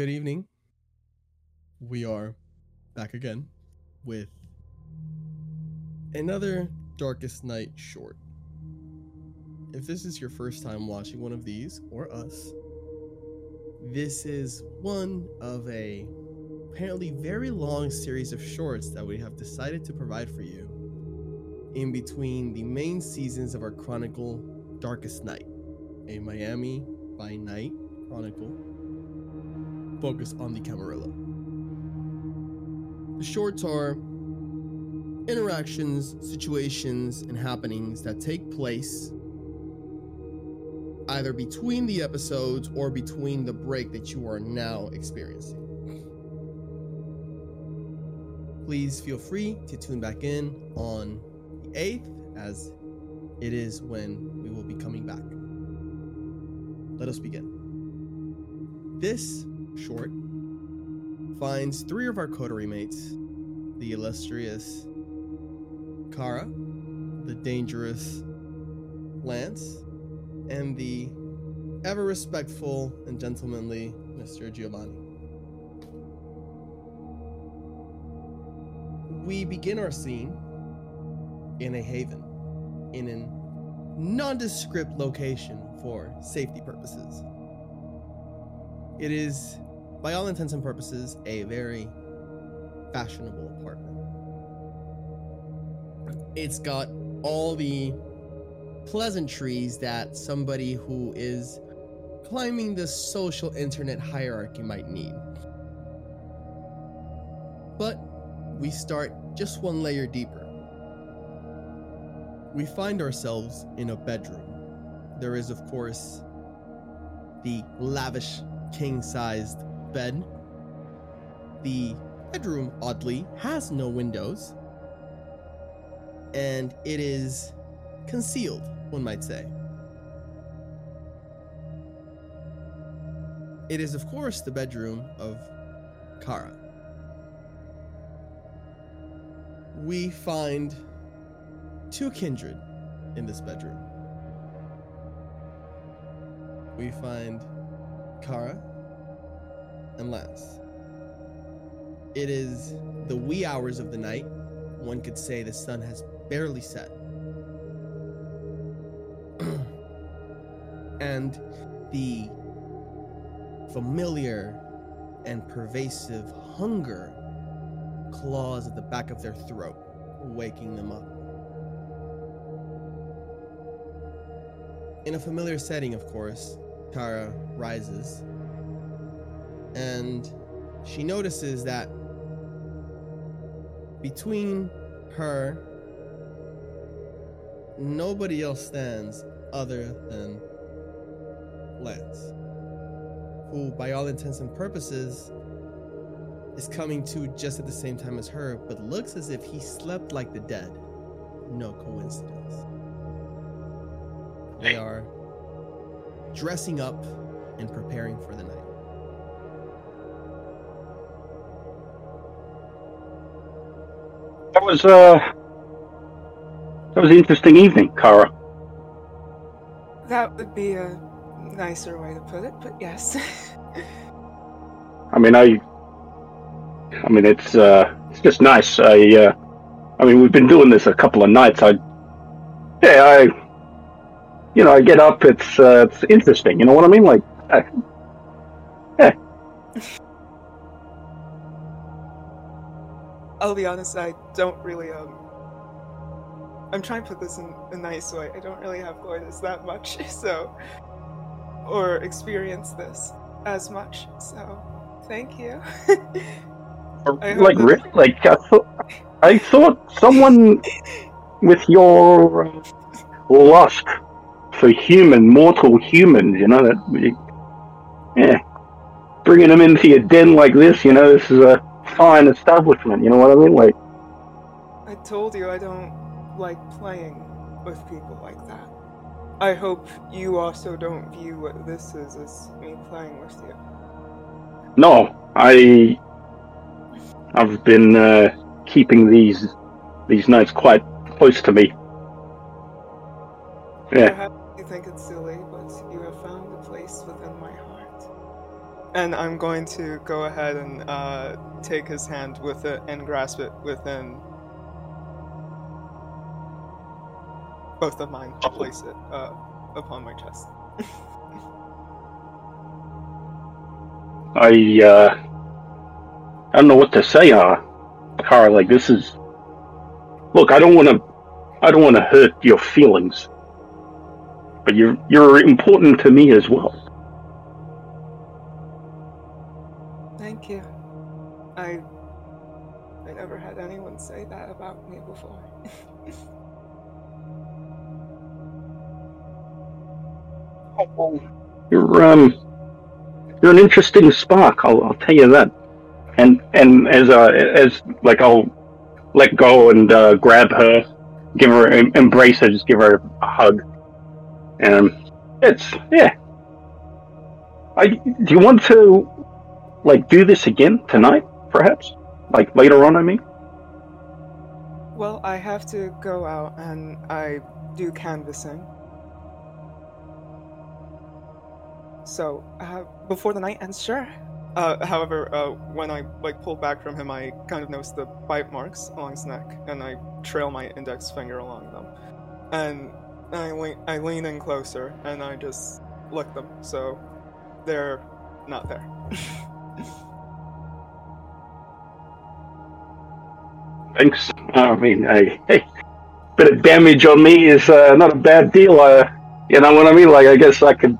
Good evening. We are back again with another Darkest Night short. If this is your first time watching one of these, or us, this is one of a apparently very long series of shorts that we have decided to provide for you in between the main seasons of our chronicle Darkest Night, a Miami by Night chronicle focused on the Camarilla. The shorts are interactions, situations, and happenings that take place either between the episodes or between the break that you are now experiencing. Please feel free to tune back in on the 8th as it is when we will be coming back. Let us begin. This short finds three of our coterie mates the illustrious Kara, the dangerous Lance, and the ever respectful and gentlemanly Mr. Giovanni. We begin our scene in a haven, in a nondescript location for safety purposes. It is, by all intents and purposes, a very fashionable apartment. It's got all the pleasantries that somebody who is climbing the social internet hierarchy might need. But we start just one layer deeper. We find ourselves in a bedroom. There is, of course, the lavish king sized bed. The bedroom, oddly, has no windows, and it is concealed, one might say. It is, of course, the bedroom of Kara. We find two kindred in this bedroom. We find Kara and Lance. It is the wee hours of the night. One could say the sun has barely set. and the familiar and pervasive hunger claws at the back of their throat, waking them up. In a familiar setting, of course, Kara rises and she notices that between her, nobody else stands other than Lance, who, by all intents and purposes, is coming to just at the same time as her, but looks as if he slept like the dead. No coincidence. They are dressing up and preparing for the night. That was uh that was an interesting evening, Kara. That would be a nicer way to put it, but yes. I mean, I I mean, it's uh it's just nice. I uh I mean, we've been doing this a couple of nights. I yeah, I you know, I get up. It's uh, it's interesting. You know what I mean? Like, yeah. I'll be honest, I don't really um I'm trying to put this in a nice way. I don't really have coitus that much, so or experience this as much. So thank you. Like, that- like I thought, I thought someone with your uh, lust for human, mortal humans. You know that. Yeah, bringing them into your den like this. You know, this is a fine establishment. You know what I mean? Like, I told you I don't like playing with people like that. I hope you also don't view what this is as me playing with you. no, I, I've been uh, keeping these these nights quite close to me. Yeah. Perhaps think it's silly, but you have found a place within my heart. and I'm going to go ahead and uh, take his hand with it and grasp it within both of mine to place it uh, upon my chest. I uh, I don't know what to say, uh, Kara. Like this is. Look, I don't want to. I don't want to hurt your feelings, but you're you're important to me as well. Thank you. I I never had anyone say that about me before. You're um, you're an interesting spark. I'll, I'll tell you that. And and as uh as like I'll let go and uh, grab her, give her em- embrace her, just give her a hug. And it's yeah. I do you want to like do this again tonight, perhaps? Like later on, I mean. well, I have to go out and I do canvassing. So, uh, before the night ends, sure. Uh, however, uh, when I like pull back from him, I kind of notice the bite marks along his neck, and I trail my index finger along them, and I lean, I lean in closer, and I just lick them. So, they're not there. Thanks. I mean, hey, hey, bit of damage on me is uh, not a bad deal. Uh, you know what I mean? Like, I guess I could.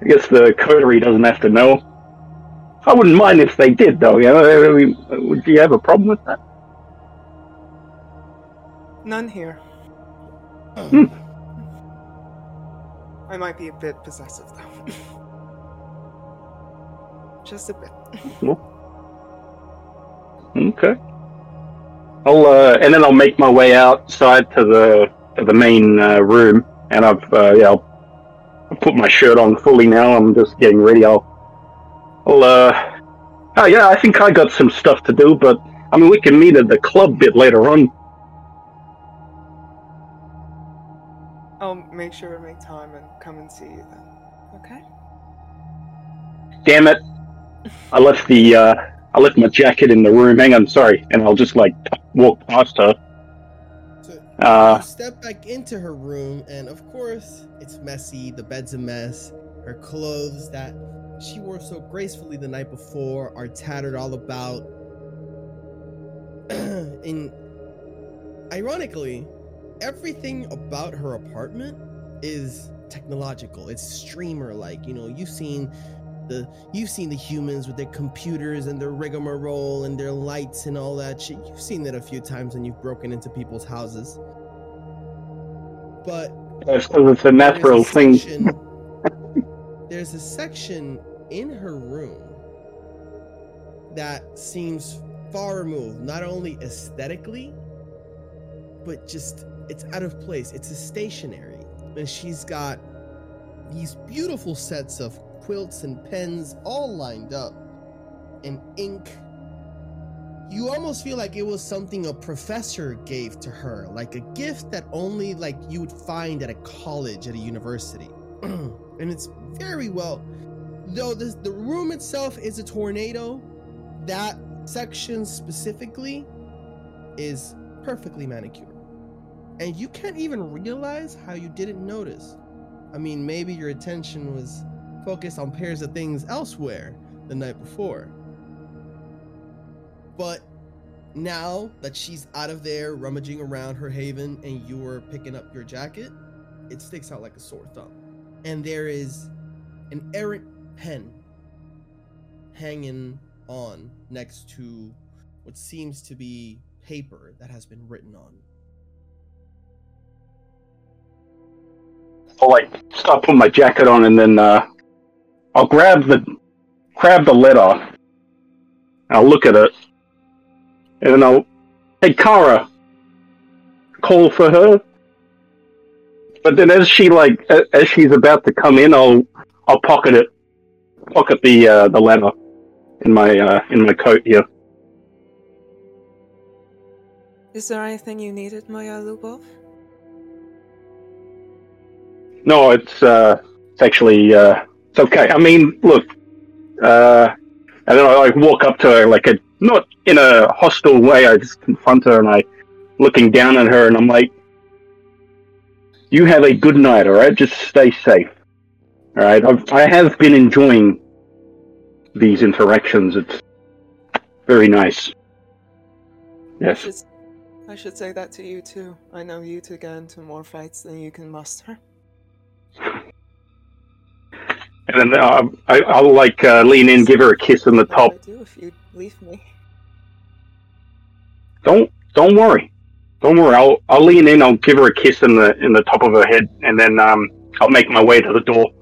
I guess the coterie doesn't have to know. I wouldn't mind if they did, though. You know, I mean, would you have a problem with that? None here. I might be a bit possessive, though. Just a bit. Okay. I'll uh, and then I'll make my way outside to the to the main uh, room, and I've uh, yeah, I'll put my shirt on fully now. I'm just getting ready. I'll I'll uh, oh yeah, I think I got some stuff to do, but I mean we can meet at the club bit later on. I'll make sure to make time and come and see you then. Okay? Damn it! I left the uh, I left my jacket in the room. Hang on, sorry, and I'll just like walk past her. So Uh, you step back into her room, and of course, it's messy. The bed's a mess. Her clothes that she wore so gracefully the night before are tattered all about. and ironically, everything about her apartment is technological. It's streamer like. You know, you've seen the you've seen the humans with their computers and their rigmarole and their lights and all that shit. You've seen that a few times when you've broken into people's houses. But that's 'cause it's a natural thing. there's a section in her room that seems far removed, not only aesthetically, but just it's out of place. It's a stationery. and she's got these beautiful sets of quilts and pens all lined up, and ink. You almost feel like it was something a professor gave to her, like a gift that only like you would find at a college at a university. and it's very well though this, the room itself is a tornado that section specifically is perfectly manicured and you can't even realize how you didn't notice. I mean maybe your attention was focused on pairs of things elsewhere the night before. But now that she's out of there rummaging around her haven and you're picking up your jacket it sticks out like a sore thumb. And there is an errant pen hanging on next to what seems to be paper that has been written on. I'll like start putting my jacket on, and then uh, I'll grab the grab the letter. I'll look at it, and then I'll hey Kara, call for her. But then as she like as she's about to come in, I'll I'll pocket it, pocket the uh, the letter in my uh, in my coat here. Is there anything you needed, Maya Lubov? No, it's uh, it's actually uh, it's okay. I mean, look, Uh, and then I like walk up to her, like a not in a hostile way. I just confront her and I, looking down at her, and I'm like, "You have a good night, all right? Just stay safe, all right? I've, I have been enjoying these interactions. It's very nice. I Yes. should, I should say that to you too. I know you to get into more fights than you can muster. And then uh, I, I'll like uh, lean in, give her a kiss on the top. would I do if you leave me? Don't don't worry, don't worry. I'll I'll lean in. I'll give her a kiss in the in the top of her head, and then um I'll make my way to the door.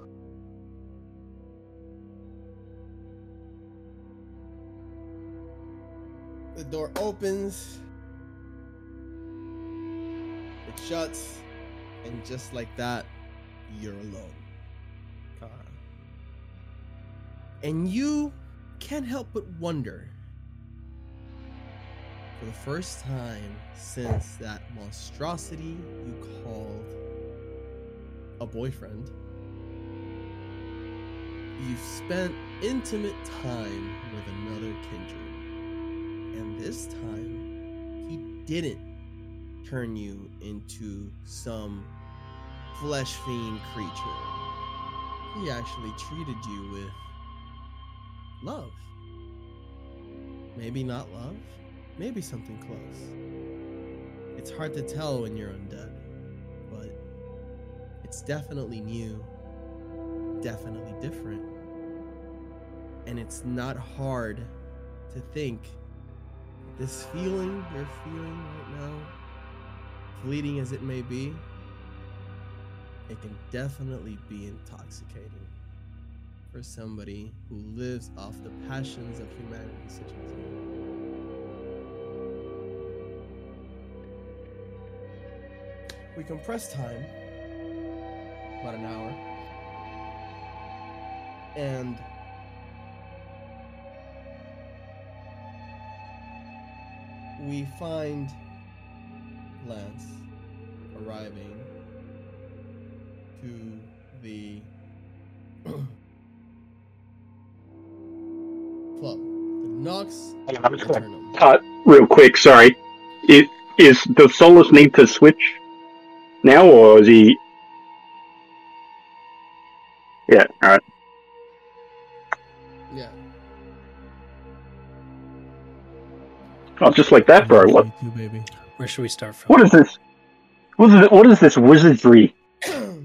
The door opens. It shuts. And just like that, you're alone. Kara. And you can't help but wonder. For the first time since that monstrosity you called a boyfriend, you've spent intimate time with another kindred. And this time, he didn't turn you into some flesh fiend creature. He actually treated you with love. Maybe not love, maybe something close. It's hard to tell when you're undead, but it's definitely new, definitely different. And it's not hard to think this feeling you're feeling right now, fleeting as it may be, it can definitely be intoxicating for somebody who lives off the passions of humanity, such as you. We compress time about an hour, and we find Lance arriving to the club. The Nox Hang on, I'm just gonna cut real quick. Sorry. Is, is does Solus need to switch now, or is he? Yeah. All right. Yeah. Oh, just like that, bro. What? You too, baby. Where should we start from? What is this? What is it? What is this wizardry?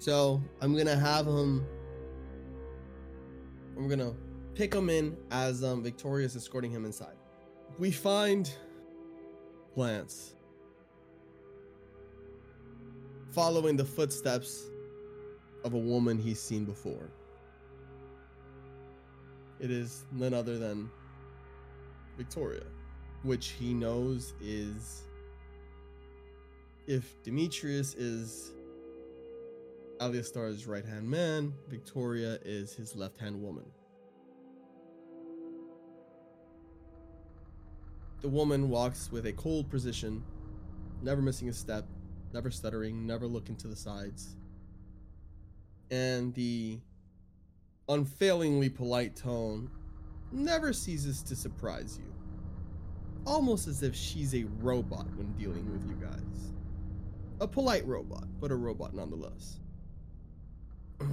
so I'm gonna have him. I'm gonna pick him in as um, Victoria's escorting him inside. We find Lance following the footsteps of a woman he's seen before. It is none other than Victoria, which he knows is if Demetrius is Aleister's right hand man, Victoria is his left hand woman. The woman walks with a cold precision, never missing a step, never stuttering, never looking to the sides. And the unfailingly polite tone never ceases to surprise you. Almost as if she's a robot when dealing with you guys. A polite robot, but a robot nonetheless.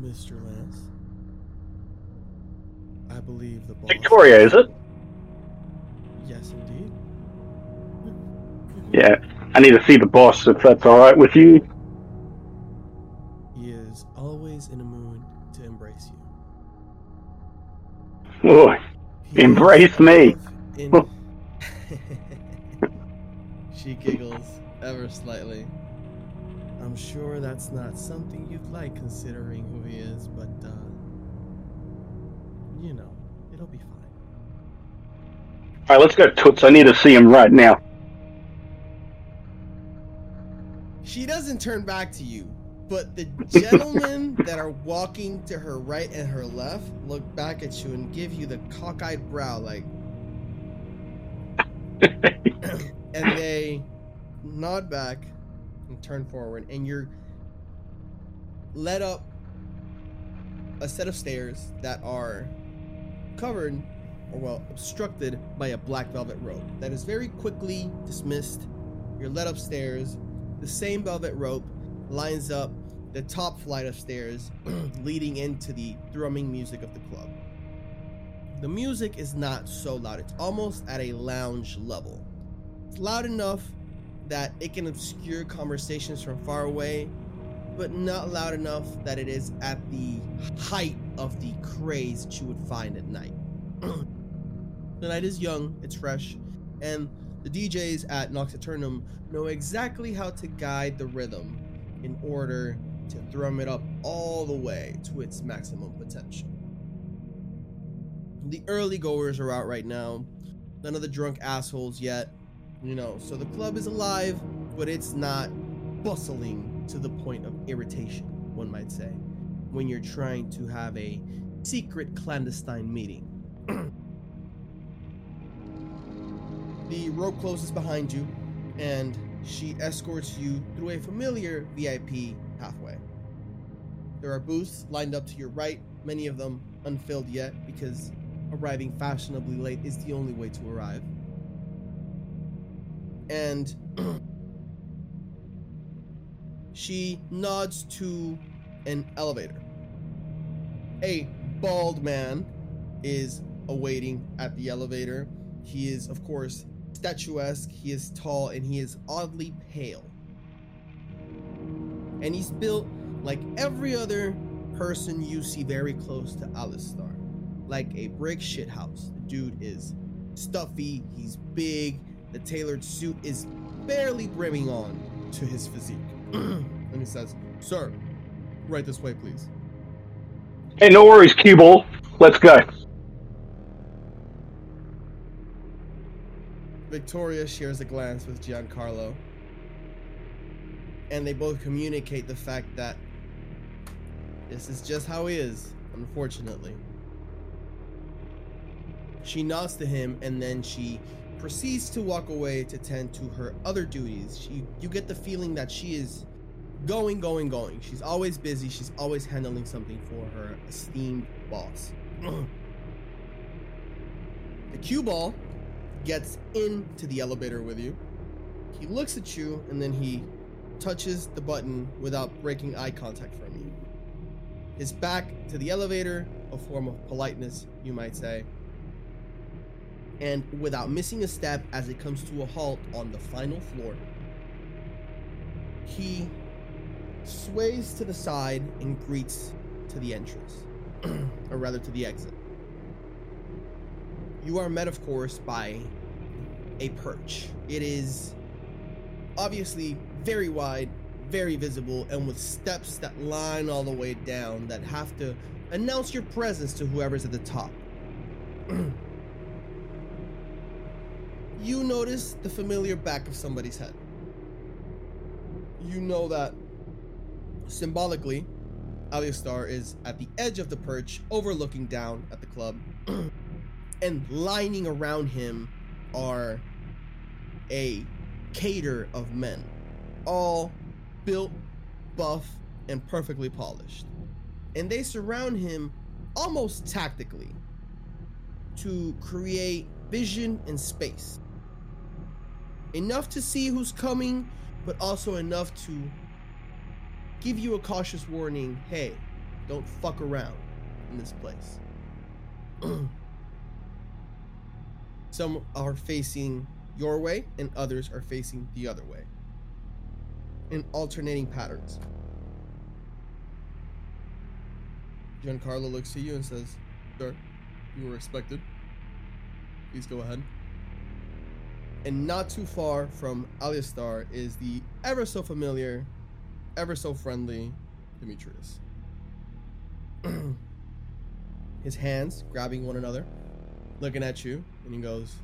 Mr. Lance, I believe the boss. Victoria, is it? Yes, indeed. Yeah. I need to see the boss if that's all right with you. He is always in a mood to embrace you. Oh, He Embrace me. in- she giggles ever slightly. I'm sure that's not something you'd like considering who he is, but uh you know, it'll be fine. all right. Let's go, Toots. I need to see him right now. She doesn't turn back to you, but the gentlemen that are walking to her right and her left look back at you and give you the cockeyed brow like and they nod back and turn forward, and you're led up a set of stairs that are covered or well obstructed by a black velvet rope that is very quickly dismissed. You're led upstairs. The same velvet rope lines up the top flight of stairs leading into the thrumming music of the club. The music is not so loud, it's almost at a lounge level. Loud enough that it can obscure conversations from far away, but not loud enough that it is at the height of the craze that you would find at night. the night is young, it's fresh, and the DJs at Nox Eternum know exactly how to guide the rhythm in order to thrum it up all the way to its maximum potential. The early goers are out right now, none of the drunk assholes yet, you know, so the club is alive, but it's not bustling to the point of irritation, one might say, when you're trying to have a secret clandestine meeting. the rope closes behind you, and she escorts you through a familiar VIP pathway. There are booths lined up to your right, many of them unfilled yet because arriving fashionably late is the only way to arrive. And she nods to an elevator. A bald man is awaiting at the elevator. He is, of course, statuesque, he is tall, and he is oddly pale. And he's built like every other person you see very close to Aleister. Like a brick shithouse. The dude is stuffy, he's big, the tailored suit is barely brimming on to his physique. and he says, Sir, right this way, please. Hey, no worries, Cue Let's go. Victoria shares a glance with Giancarlo. And they both communicate the fact that this is just how he is, unfortunately. She nods to him and then she proceeds to walk away to tend to her other duties. She you get the feeling that she is going, going, going. She's always busy, she's always handling something for her esteemed boss. the cue ball gets into the elevator with you. He looks at you and then he touches the button without breaking eye contact from you. His back to the elevator, a form of politeness, you might say. And without missing a step as it comes to a halt on the final floor, he sways to the side and greets to the entrance, or rather to the exit. You are met, of course, by a perch. It is obviously very wide, very visible, and with steps that line all the way down that have to announce your presence to whoever's at the top. you notice the familiar back of somebody's head. You know that symbolically, Aleister is at the edge of the perch, overlooking down at the club, and lining around him are a cater of men, all built, buff, and perfectly polished. And they surround him almost tactically to create vision and space. Enough to see who's coming, but also enough to give you a cautious warning hey, don't fuck around in this place. Some are facing your way, and others are facing the other way in alternating patterns. Giancarlo looks to you and says, Sir, you were expected. Please go ahead. And not too far from Aleister is the ever so familiar, ever so friendly Demetrius. His hands grabbing one another, looking at you, and he goes,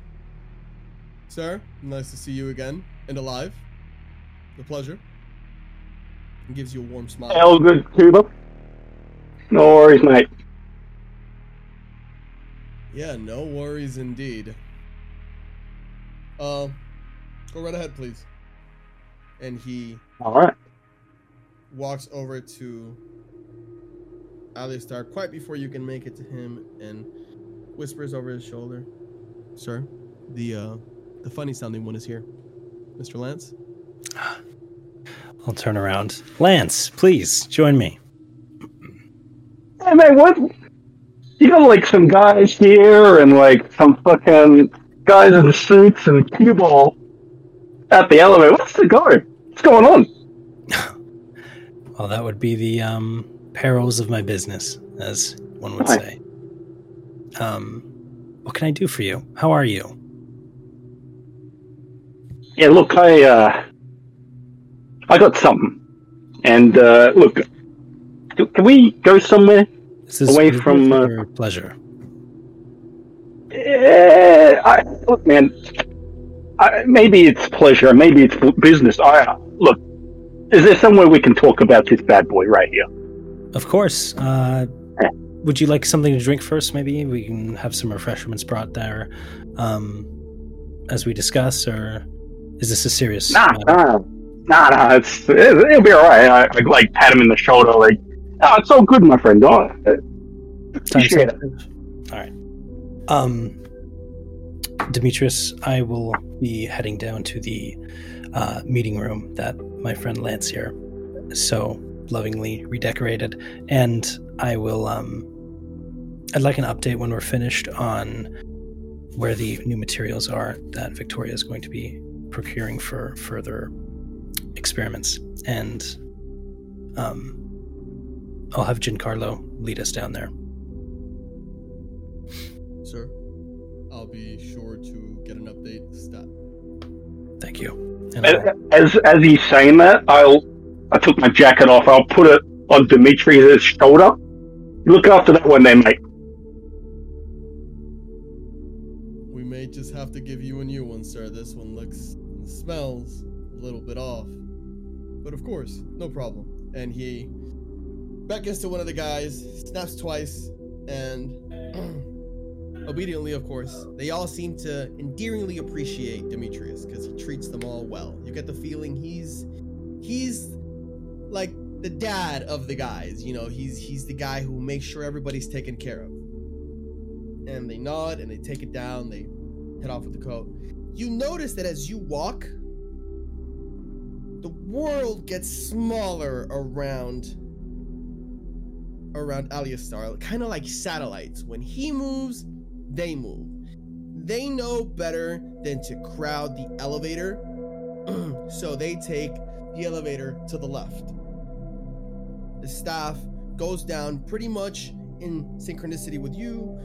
Sir, nice to see you again and alive. The pleasure. And gives you a warm smile. All good, Cuba. No worries, mate. Yeah, no worries indeed. Uh, go right ahead, please. and he All right. walks over to Aleister quite before you can make it to him and whispers over his shoulder, "Sir, the uh, the funny sounding one is here, Mr. Lance." I'll turn around. Lance, please join me. Hey man, what? You got like some guys here and like some fucking guys in suits and cue ball at the elevator. What's the go? What's going on? Well, that would be the um, perils of my business, as one would Hi. say. Um, what can I do for you? How are you? Yeah, look, I uh, I got something, and uh, look, can we go somewhere? This is Away from, uh, pleasure. Eh, I, look, man. I, maybe it's pleasure, maybe it's business. I look. Is there somewhere we can talk about this bad boy right here? Of course. Uh, Yeah. would you like something to drink first? Maybe we can have some refreshments brought there, um, as we discuss, or is this a serious? Nah, matter? nah, nah. It's it, it'll be all right. I, I like pat him in the shoulder, like, oh, it's all good, my friend. Oh, uh, appreciate it. All right. Um, Demetrius, I will be heading down to the uh, meeting room that my friend Lance here so lovingly redecorated, and I will. Um, I'd like an update when we're finished on where the new materials are that Victoria is going to be procuring for further experiments, and um, I'll have Giancarlo lead us down there. Sir, I'll be sure to get an update. Stat. Thank you. And As as he's saying that, I'll I took my jacket off. I'll put it on Dimitri's shoulder. Look after that one, there, mate. We may just have to give you a new one, sir. This one looks and smells a little bit off. But of course, no problem. And he beckons to one of the guys, snaps twice, and obediently, of course, they all seem to endearingly appreciate Demetrius because he treats them all well. You get the feeling he's he's like the dad of the guys. You know, he's he's the guy who makes sure everybody's taken care of and they nod and they take it down. They head off with the coat. You notice that as you walk, the world gets smaller around around Aleister, kind of like satellites. When he moves, they move. They know better than to crowd the elevator, so they take the elevator to the left. The staff goes down pretty much in synchronicity with you.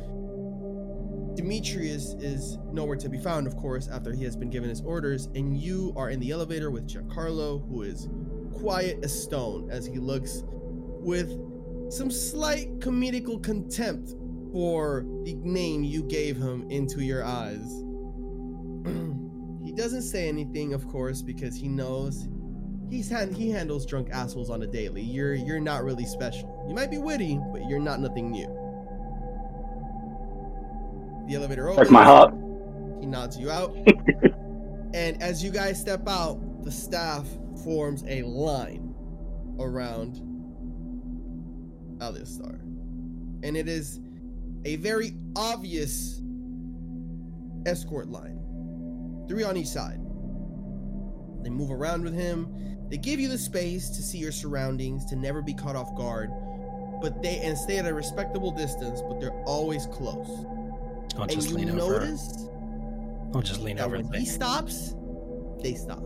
Demetrius is nowhere to be found, of course, after he has been given his orders, and you are in the elevator with Giancarlo, who is quiet as stone as he looks with some slight comedical contempt for the name you gave him into your eyes. he doesn't say anything, of course, because he knows he's hand- he handles drunk assholes on a daily. You're you're not really special. You might be witty, but you're not nothing new. The elevator opens. Break my heart. He nods you out. and as you guys step out, the staff forms a line around Aleister. And it is a very obvious escort line. Three on each side. They move around with him. They give you the space to see your surroundings, to never be caught off guard. But they and stay at a respectable distance, but they're always close. I'll and just you lean over. notice I'll just lean over when he stops, they stop.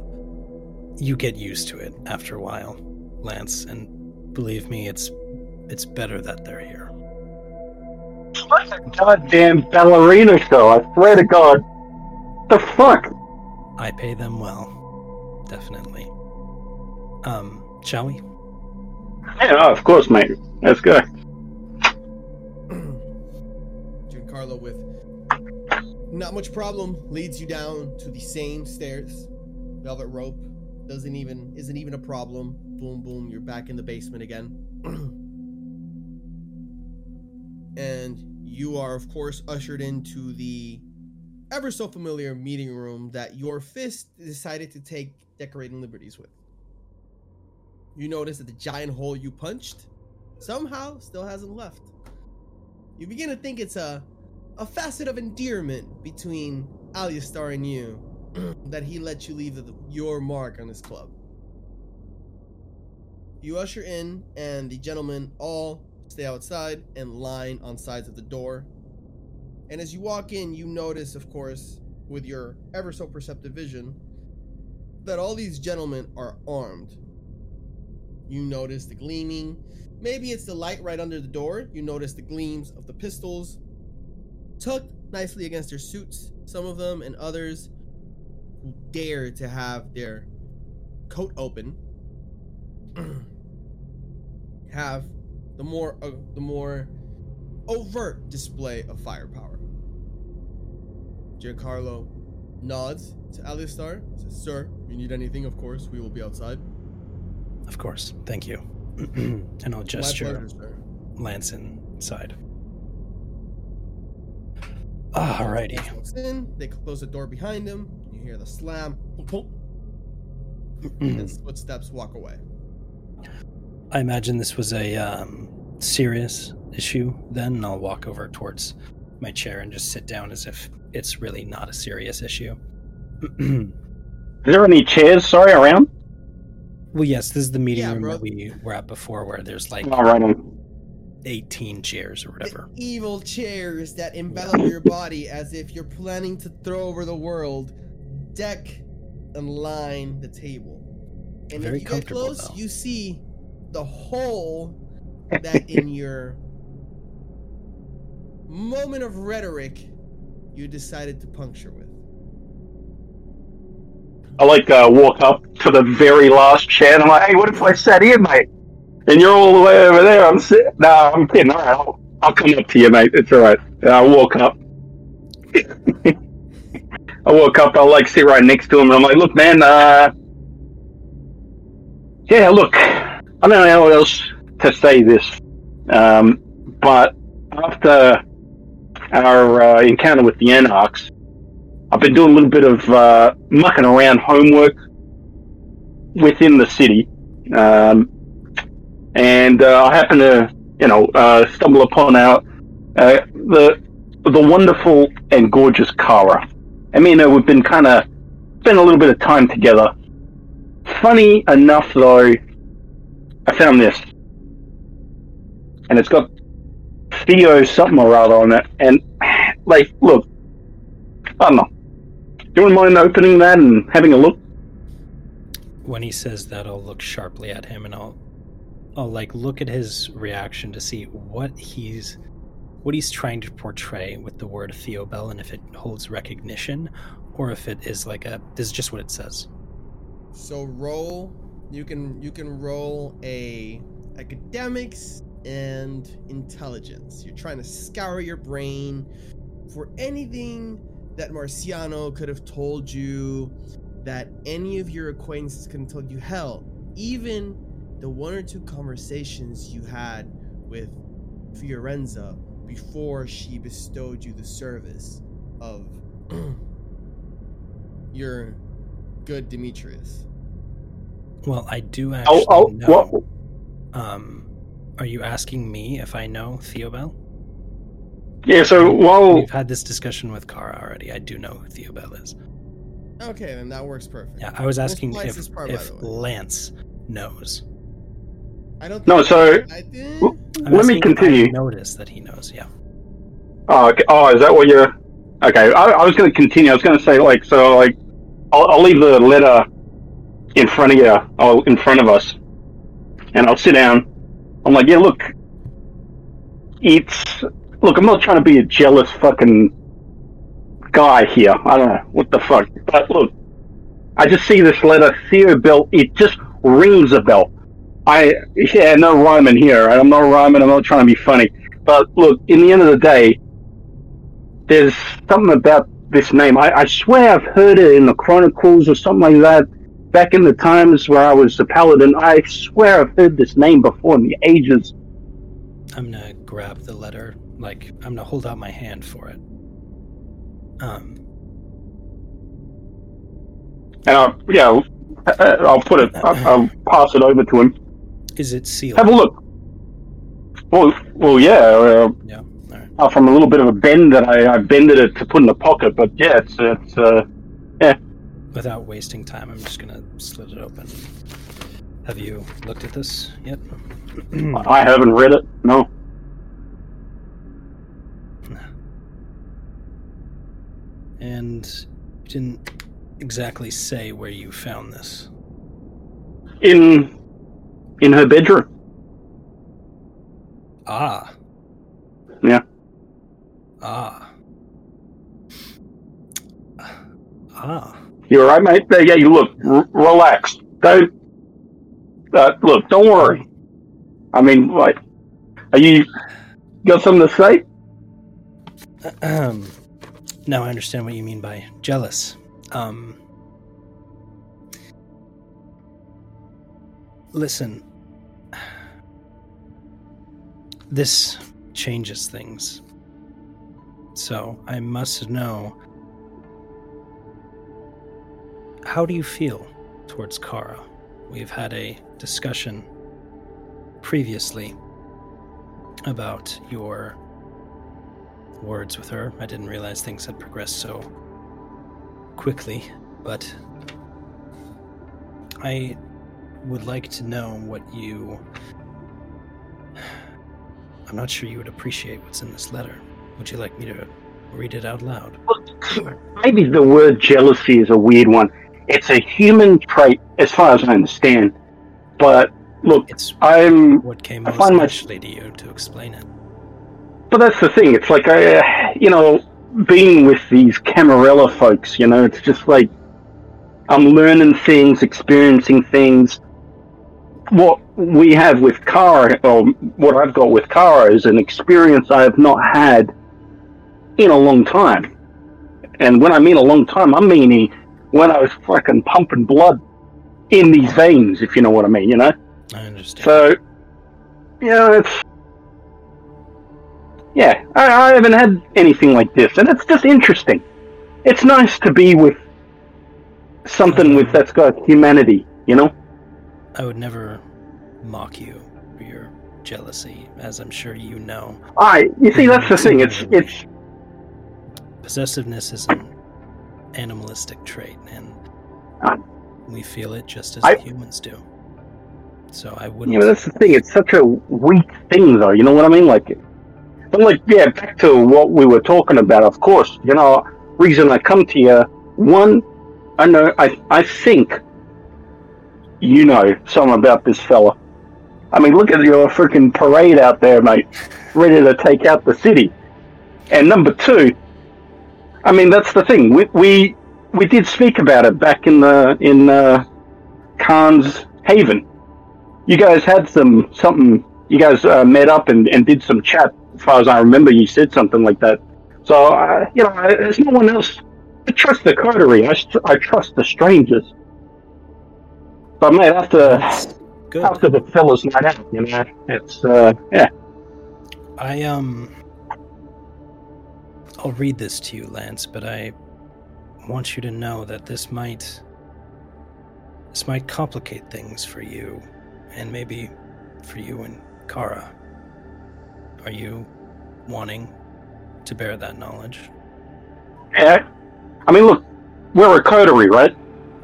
you get used to it after a while, Lance, and believe me, it's it's better that they're here. What a goddamn ballerina show! I swear to God. The fuck? I pay them well, definitely. Um, shall we? Yeah, oh, of course, mate. Let's go. Giancarlo with not much problem leads you down to the same stairs. Velvet rope doesn't even isn't even a problem. Boom boom, you're back in the basement again. and you are of course ushered into the ever so familiar meeting room that your fist decided to take decorating liberties with. You notice that the giant hole you punched somehow still hasn't left. You begin to think it's a a facet of endearment between Aleister and you that he let you leave the, your mark on his club. You usher in, and the gentlemen all stay outside and line on sides of the door. And as you walk in, you notice, of course, with your ever so perceptive vision, that all these gentlemen are armed. You notice the gleaming. Maybe it's the light right under the door. You notice the gleams of the pistols tucked nicely against their suits, some of them, and others who dare to have their coat open have the more uh, the more overt display of firepower. Giancarlo nods to Aleister, says, Sir, you need anything, of course, we will be outside. Of course. Thank you. and I'll gesture My pleasure, sir. Lance inside. Alrighty. Walks in, they close the door behind him, you hear the slam, and footsteps walk away. I imagine this was a um, serious issue then, and I'll walk over towards my chair and just sit down as if it's really not a serious issue. Is there any chairs, sorry, around? well, yes, this is the meeting Yeah, room bro. that we were at before where there's like All right. um, 18 chairs or whatever. The evil chairs that envelop your body as if you're planning to throw over the world deck and line the table. And Very if you get close, though. you see the hole that in your moment of rhetoric you decided to puncture with. I like uh, walk up to the very last chair and I'm like, hey, what if I sat here, mate? And you're all the way over there. I'm sitting. No, I'm kidding. All right, I'll, I'll come up to you, mate. It's all right. I walk up. I walk up. I'll like sit right next to him, and I'm like, look, man. Uh, yeah, look. I don't know how else to say this, um, but after our uh, encounter with the Anarchs, I've been doing a little bit of uh, mucking around homework within the city, um, and uh, I happen to, you know, uh, stumble upon our uh, the the wonderful and gorgeous Kara. I mean, we've been kind of spent a little bit of time together. Funny enough, though, I found this, and it's got Theo something or other on it, and like, look, I don't know. Do you mind opening that and having a look? When he says that, I'll look sharply at him and I'll, I'll like look at his reaction to see what he's, what he's trying to portray with the word Theo Bell and if it holds recognition, or if it is like a. This is just what it says. So roll you can you can roll a academics and intelligence. You're trying to scour your brain for anything that Marciano could have told you that any of your acquaintances have told you. Hell, even the one or two conversations you had with Fiorenza before she bestowed you the service of your good Demetrius. Well, I do actually Oh, oh, know. what? Um, are you asking me if I know Theo Bell? Yeah, so while We've had this discussion with Kara already. I do know who Theo Bell is. Okay, then that works perfect. Yeah, I was asking if, part, if. Lance knows. I don't. No, so- I think. I'm Let me asking if I continue. notice that he knows. Yeah. Oh, okay. oh, is that what you're? Okay, I, I was going to continue. I was going to say like, so like, I'll, I'll leave the letter in front of you, or in front of us, and I'll sit down. I'm like, yeah, look, it's look. I'm not trying to be a jealous fucking guy here. I don't know what the fuck, but look, I just see this letter, Theo Bell. It just rings a bell. I yeah, no rhyming here. I'm not rhyming. I'm not trying to be funny. But look, in the end of the day, there's something about this name. I, I swear I've heard it in the Chronicles or something like that. Back in the times where I was a paladin, I swear I've heard this name before in the ages. I'm gonna grab the letter. Like I'm gonna hold out my hand for it. Um. And I'll, yeah, I'll, I'll put it, I'll, I'll pass it over to him. Is it sealed? Have a look. Well, well, yeah. Uh, Yeah. Right. from a little bit of a bend that I, I bended it to put in the pocket, but yeah, it's it's. Uh, Without wasting time, I'm just gonna slit it open. Have you looked at this yet? I haven't read it. No. and you didn't exactly say where you found this. In in her bedroom. Ah. Yeah. Ah. Ah. You're right, mate. Yeah, you look. R-. Don't. Uh, look, don't worry. I mean, like, are you got something to say? Um, now I understand what you mean by jealous. Um, listen, this changes things. So I must know how do you feel towards Kara? We've had a discussion previously about your words with her. I didn't realize things had progressed so quickly, but I would like to know what you. I'm not sure you would appreciate what's in this letter. Would you like me to read it out loud? Maybe the word jealousy is a weird one. It's a human trait, as far as I understand. But look, It's I'm. what came I find my- to you to explain it. But that's the thing. It's like I, uh, you know, being with these Camarilla folks. You know, it's just like I'm learning things, experiencing things. What we have with Kara, or what I've got with Kara, is an experience I have not had in a long time. And when I mean a long time, I'm meaning when I was fucking pumping blood in these veins, if you know what I mean. You know. I understand. So, you know, it's. Yeah, I, I haven't had anything like this, and it's just interesting. It's nice to be with something with mm-hmm. that's got humanity, you know? I would never mock you for your jealousy, as I'm sure you know. I, you see, that's the thing. It's, mm-hmm. it's, Possessiveness is an animalistic trait, and Ah. we feel it just as I- humans do. So I wouldn't. know, that's the thing. It's such a weak thing, though. You know what I mean? Like, but like, yeah, back to what we were talking about. Of course, you know, reason I come to you. One, I know, I, I think you know something about this fella. I mean, look at your freaking parade out there, mate, ready to take out the city. And number two, I mean, that's the thing. We we, we did speak about it back in the in uh, Khan's Haven you guys had some something. You guys uh, met up and, and did some chat. As far as I remember, you said something like that. So uh, you know, there's no one else. I trust the coterie. I, I trust the strangers. But mate, after after the fellas night out, you know, it's uh, yeah. I um I'll read this to you, Lance, but I want you to know that this might this might complicate things for you and maybe for you and Kara. Are you wanting to bear that knowledge? yeah. I mean, look, we're a coterie, right?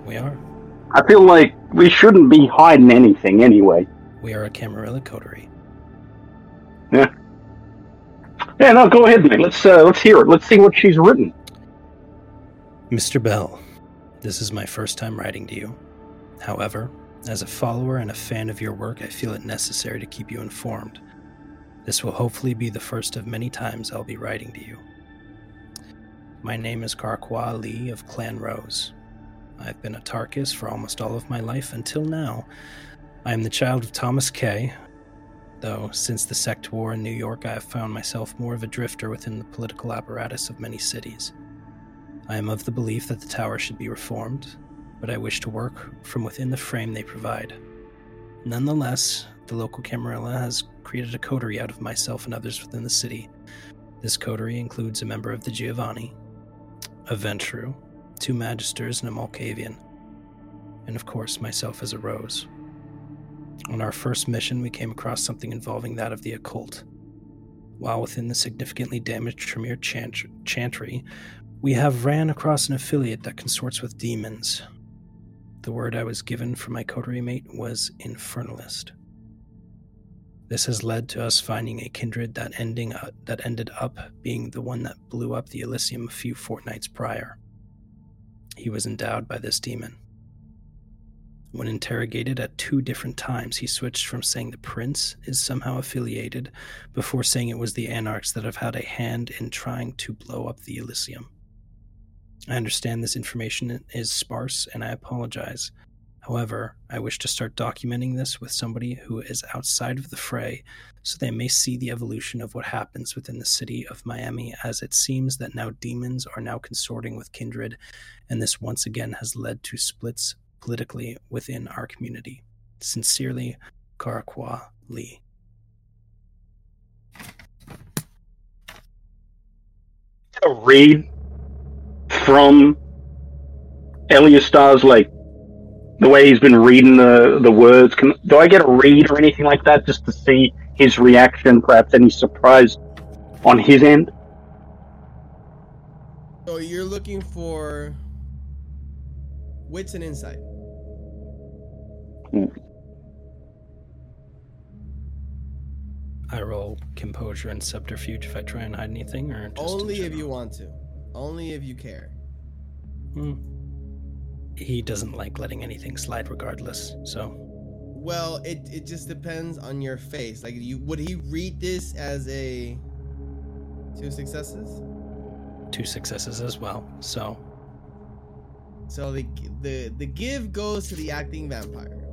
We are. I feel like we shouldn't be hiding anything anyway. We are a Camarilla coterie. Yeah, no, go ahead, mate. Let's uh, let's hear it. Let's see what she's written. Mr. Bell, this is my first time writing to you. However, as a follower and a fan of your work, I feel it necessary to keep you informed. This will hopefully be the first of many times I'll be writing to you. My name is Karkwa Lee of Clan Rose. I've been a Tarkus for almost all of my life until now. I am the child of Thomas Kay, though since the sect war in New York, I have found myself more of a drifter within the political apparatus of many cities. I am of the belief that the tower should be reformed, but I wish to work from within the frame they provide. Nonetheless, the local Camarilla has created a coterie out of myself and others within the city. This coterie includes a member of the Giovanni, a Ventrue, two Magisters, and a Malkavian, and of course myself as a Rose. On our first mission, we came across something involving that of the occult. While within the significantly damaged Tremere chant- Chantry, we have ran across an affiliate that consorts with demons. The word I was given from my coterie mate was infernalist. This has led to us finding a kindred that ending uh, that ended up being the one that blew up the Elysium a few fortnights prior. He was endowed by this demon. When interrogated at two different times, he switched from saying the prince is somehow affiliated before saying it was the anarchs that have had a hand in trying to blow up the Elysium. I understand this information is sparse and I apologize. However, I wish to start documenting this with somebody who is outside of the fray so they may see the evolution of what happens within the city of Miami, as it seems that now demons are now consorting with kindred, and this once again has led to splits politically within our community. Sincerely, Karakwa Lee. A read from Aleister's like the way he's been reading the the words. Can do I get a read or anything like that just to see his reaction? Perhaps any surprise on his end. So you're looking for wits and insight. I roll composure and subterfuge if I try and hide anything, or just Only if you want to. Only if you care. Hmm. He doesn't like letting anything slide, regardless. So Well, it, it just depends on your face. Like, you would he read this as a two successes? two successes as well. So So the the the give goes to the acting vampire.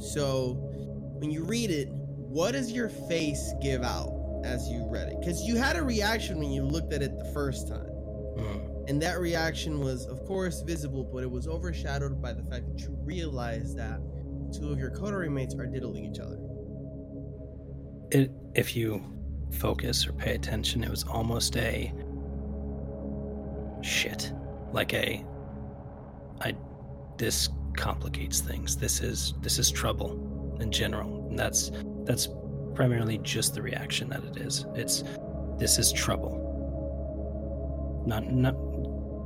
So when you read it, what does your face give out as you read it? Because you had a reaction when you looked at it the first time. hmm, And that reaction was, of course, visible, but it was overshadowed by the fact that you realized that two of your coterie mates are diddling each other. it if you focus or pay attention, it was almost a shit, like a I this complicates things. This is this is trouble in general. And that's that's primarily just the reaction that it is. It's this is trouble. Not not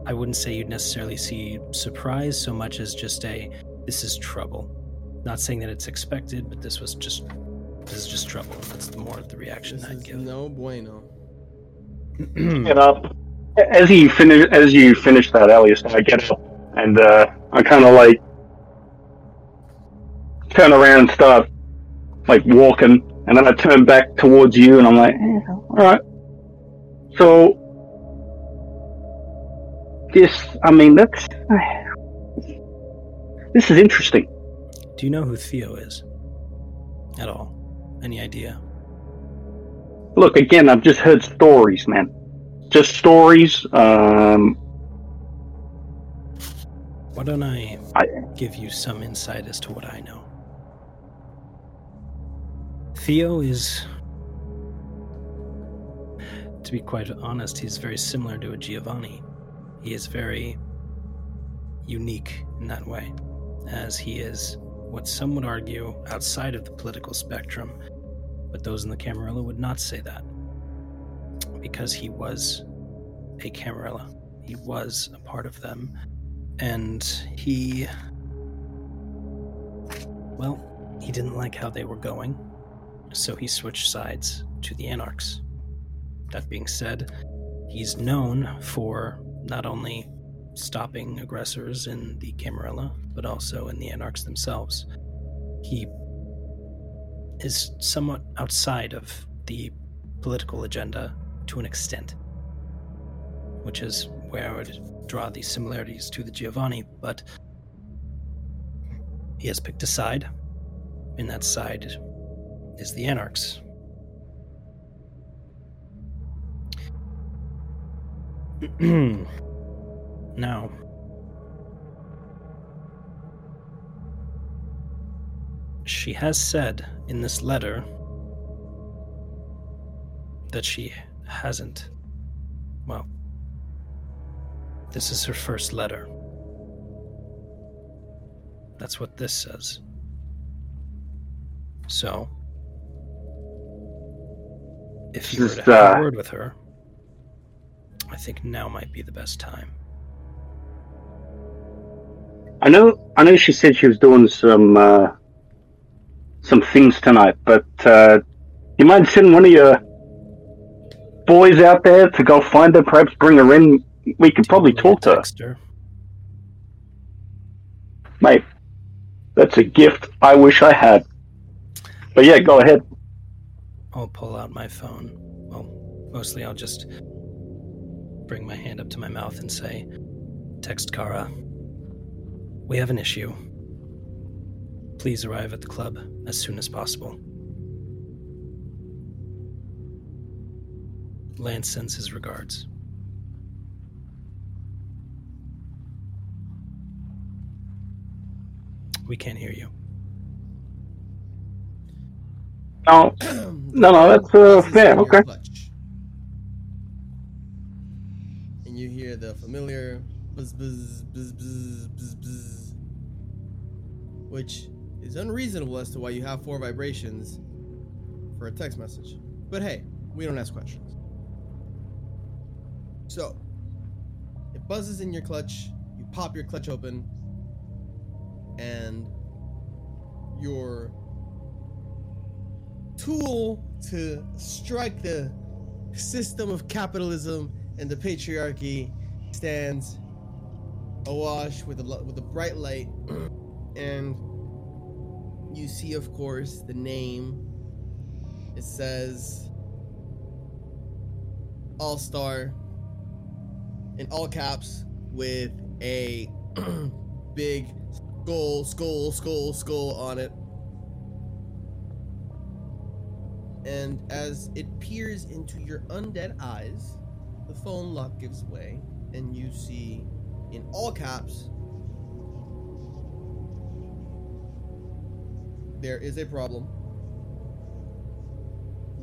I wouldn't say you'd necessarily see surprise so much as just a this is trouble. Not saying that it's expected, but this was just this is just trouble. That's the more of the reaction This I'd give. no bueno. Get up. As he finish, as you finish that, Elias, I get up and uh, I kind of like turn around and start like walking, and then I turn back towards you, and I'm like, eh, all right. So this, I mean, that's this is interesting. Do you know who Theo is? At all? Any idea? Look, again, I've just heard stories, man. Just stories. Um, Why don't I, I- give you some insight as to what I know? Theo is, to be quite honest, he's very similar to a Giovanni. He is very unique in that way, as he is what some would argue outside of the political spectrum, but those in the Camarilla would not say that. Because he was a Camarilla, he was a part of them, and he. Well, he didn't like how they were going, so he switched sides to the Anarchs. That being said, he's known for not only stopping aggressors in the Camarilla, but also in the Anarchs themselves. He is somewhat outside of the political agenda to an extent, which is where I would draw these similarities to the Giovanni, but he has picked a side, and that side is the Anarchs. now, she has said in this letter that she hasn't. Well, this is her first letter. That's what this says. So, if you were Just, to have uh, a word with her, I think now might be the best time. I know. I know. She said she was doing some uh, some things tonight, but uh, you mind sending one of your boys out there to go find her? Perhaps bring her in. We could probably talk to her, mate. That's a gift I wish I had. But yeah, go ahead. I'll pull out my phone. Well, mostly I'll just bring my hand up to my mouth and say, Text Kara. We have an issue. Please arrive at the club as soon as possible. Lance sends his regards. We can't hear you. No, No, no, that's, uh, Buzzes fair, okay. clutch. And you hear the familiar buzz buzz buzz buzz buzz buzz, which is unreasonable as to why you have four vibrations for a text message. But hey, we don't ask questions. So, it buzzes in your clutch. You pop your clutch open, and your tool to strike the system of capitalism and the patriarchy stands awash with a with a bright light and you see of course the name it says Aleister in all caps with a big skull skull skull skull on it and as it peers into your undead eyes, the phone lock gives way, and you see, in all caps, there is a problem.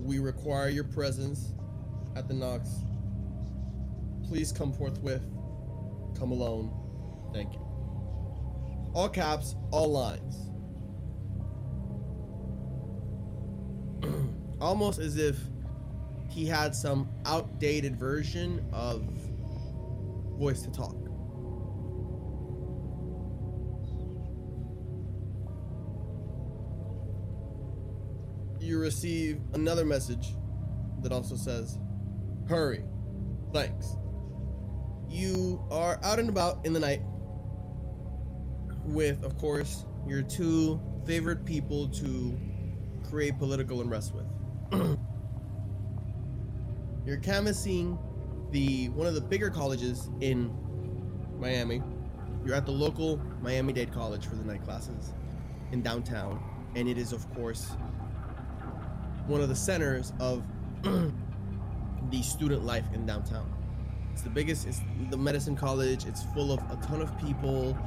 We require your presence at the Nox. Please come forthwith. Come alone. Thank you. All caps, all lines. almost as if he had some outdated version of voice to talk. You receive another message that also says, Hurry. Thanks. You are out and about in the night with, of course, your two favorite people to create political unrest with. You're canvassing the one of the bigger colleges in Miami. You're at the local Miami-Dade College for the night classes in downtown, and it is of course one of the centers of the student life in downtown. It's the biggest. It's the medicine college. It's full of a ton of people,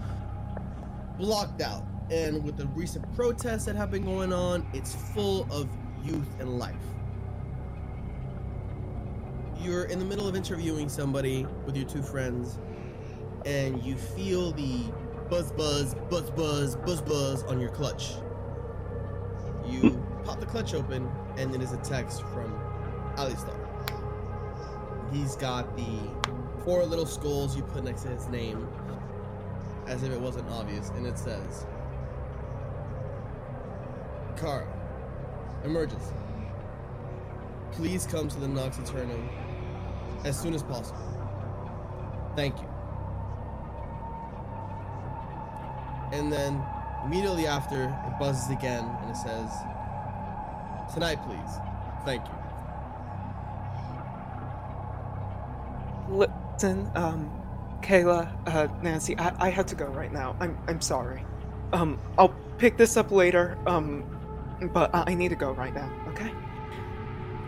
blocked out. And with the recent protests that have been going on, it's full of youth and life. You're in the middle of interviewing somebody with your two friends, and you feel the buzz, buzz, buzz, buzz, buzz, buzz on your clutch. You pop the clutch open, and it is a text from Aleister. He's got the four little skulls you put next to his name, as if it wasn't obvious, and it says, Kara, emergency. Please come to the Nox Eternum as soon as possible. Thank you. And then immediately after, it buzzes again and it says, Tonight, please. Thank you. Listen, um, Kayla, uh, Nancy, I, I have to go right now. I'm I'm sorry. Um, I'll pick this up later. Um, but I I need to go right now. Okay.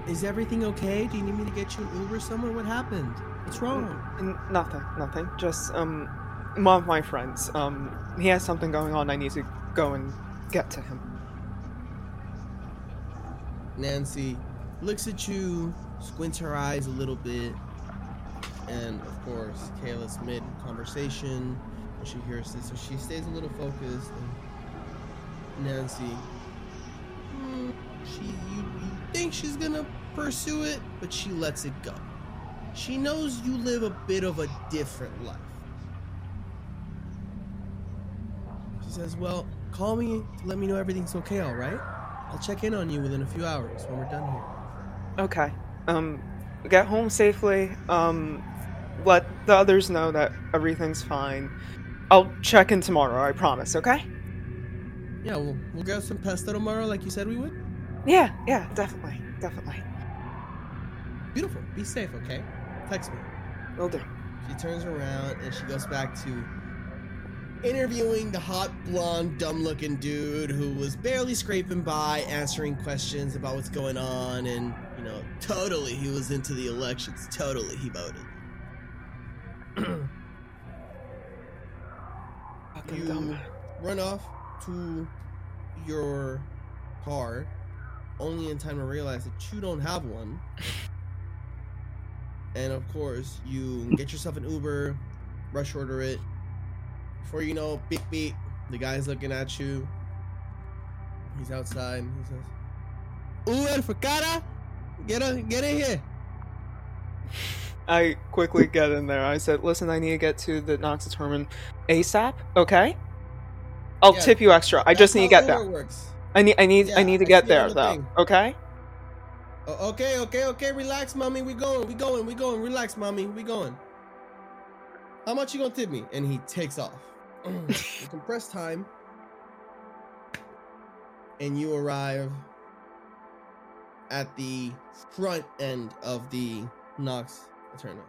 Is everything okay? Do you need me to get you an Uber somewhere? What happened? What's wrong? N- nothing, nothing. Just um, one of my friends. Um, he has something going on. I need to go and get to him. Nancy looks at you, squints her eyes a little bit, and of course, Kayla's mid conversation, and she hears this, so she stays a little focused. And Nancy, think she's gonna pursue it, but she lets it go. She knows you live a bit of a different life. She says, Well, call me to let me know everything's okay, alright? I'll check in on you within a few hours when we're done here. Okay. Um, get home safely. Um, let the others know that everything's fine. I'll check in tomorrow, I promise, okay? Yeah, we'll, we'll grab some pasta tomorrow like you said we would. Yeah, yeah, definitely, definitely. Beautiful. Be safe, okay? Text me. Will do. She turns around and she goes back to interviewing the hot, blonde, dumb looking dude who was barely scraping by, answering questions about what's going on, and, you know, totally he was into the elections. Totally he voted. You dumb. run off to your car, only in time to realize that you don't have one. And of course, you get yourself an Uber, rush order it. Before you know, beep beep, the guy's looking at you. He's outside. He says, "Uber for Kara, get in, get in here." I quickly get in there. I said, "Listen, I need to get to the Nox Eternum ASAP. Okay, I'll Yeah, tip you extra. I just need to get there. Works. I need, I need, Yeah, I need to I get see it on there the though. thing. Okay." Okay, okay, okay. Relax, mommy. We going, we going, we going. Relax, mommy. We going. How much you gonna tip me? And he takes off. you compress time, and you arrive at the front end of the Nox on.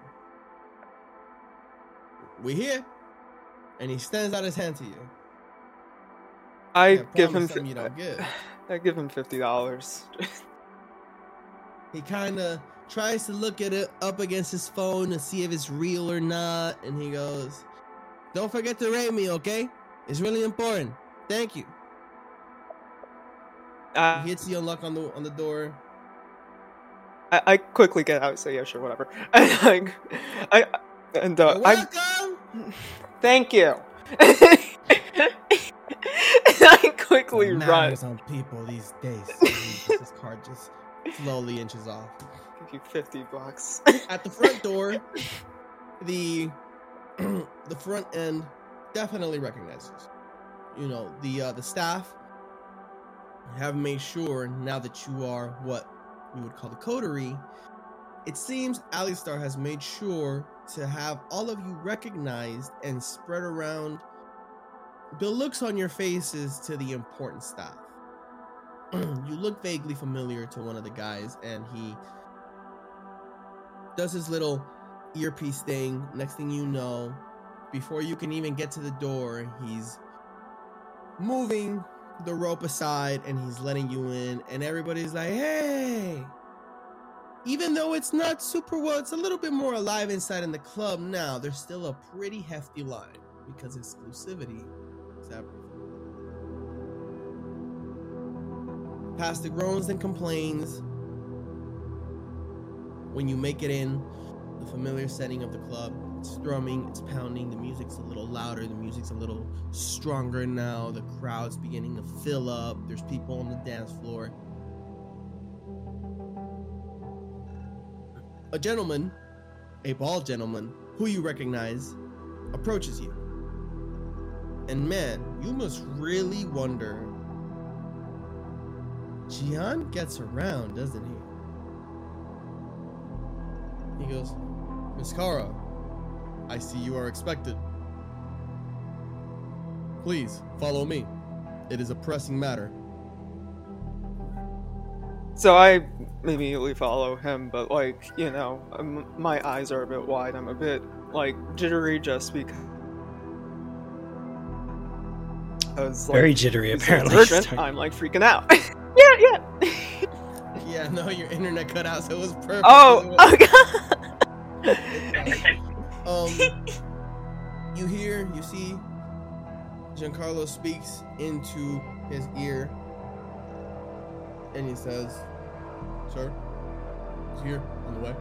We here, and he stands out his hand to you. I Can't give him, something you don't give. I give him fifty dollars. He kind of tries to look at it up against his phone to see if it's real or not, and he goes, "Don't forget to rate me, okay? It's really important. Thank you." Uh, He hits the unlock on the on the door. I, I quickly get out. Say yeah, sure, whatever. And I, I and uh, I welcome. thank you. and I quickly The run. manners on people these days. this card just slowly inches off. Give you fifty bucks. At the front door, the the front end definitely recognizes. You know the uh, the staff have made sure now that you are what we would call the coterie. It seems Aleister has made sure to have all of you recognized and spread around the looks on your faces to the important staff. you look vaguely familiar to one of the guys, and he does his little earpiece thing. Next thing you know, before you can even get to the door, he's moving the rope aside and he's letting you in, and everybody's like, hey! Even though it's not super well, it's a little bit more alive inside in the club now, there's still a pretty hefty line because exclusivity is everything. Past the groans and complains, when you make it in the familiar setting of the club, it's strumming, it's pounding, the music's a little louder, the music's a little stronger now, the crowd's beginning to fill up, there's people on the dance floor. A gentleman, a bald gentleman, who you recognize, approaches you. And man, you must really wonder. Gian gets around, doesn't he? He goes, Miss Kara, I see you are expected. Please follow me. It is a pressing matter. So I immediately follow him, but like you know, um, my eyes are a bit wide. I'm a bit like jittery just because. I was like, Very jittery, apparently. urgent?" I'm like freaking out. yeah, yeah. Yeah, no, your internet cut out, so it was perfect. oh, oh god. Um, you hear, you see, Giancarlo speaks into his ear, and he says, "Sir, he's here on the way."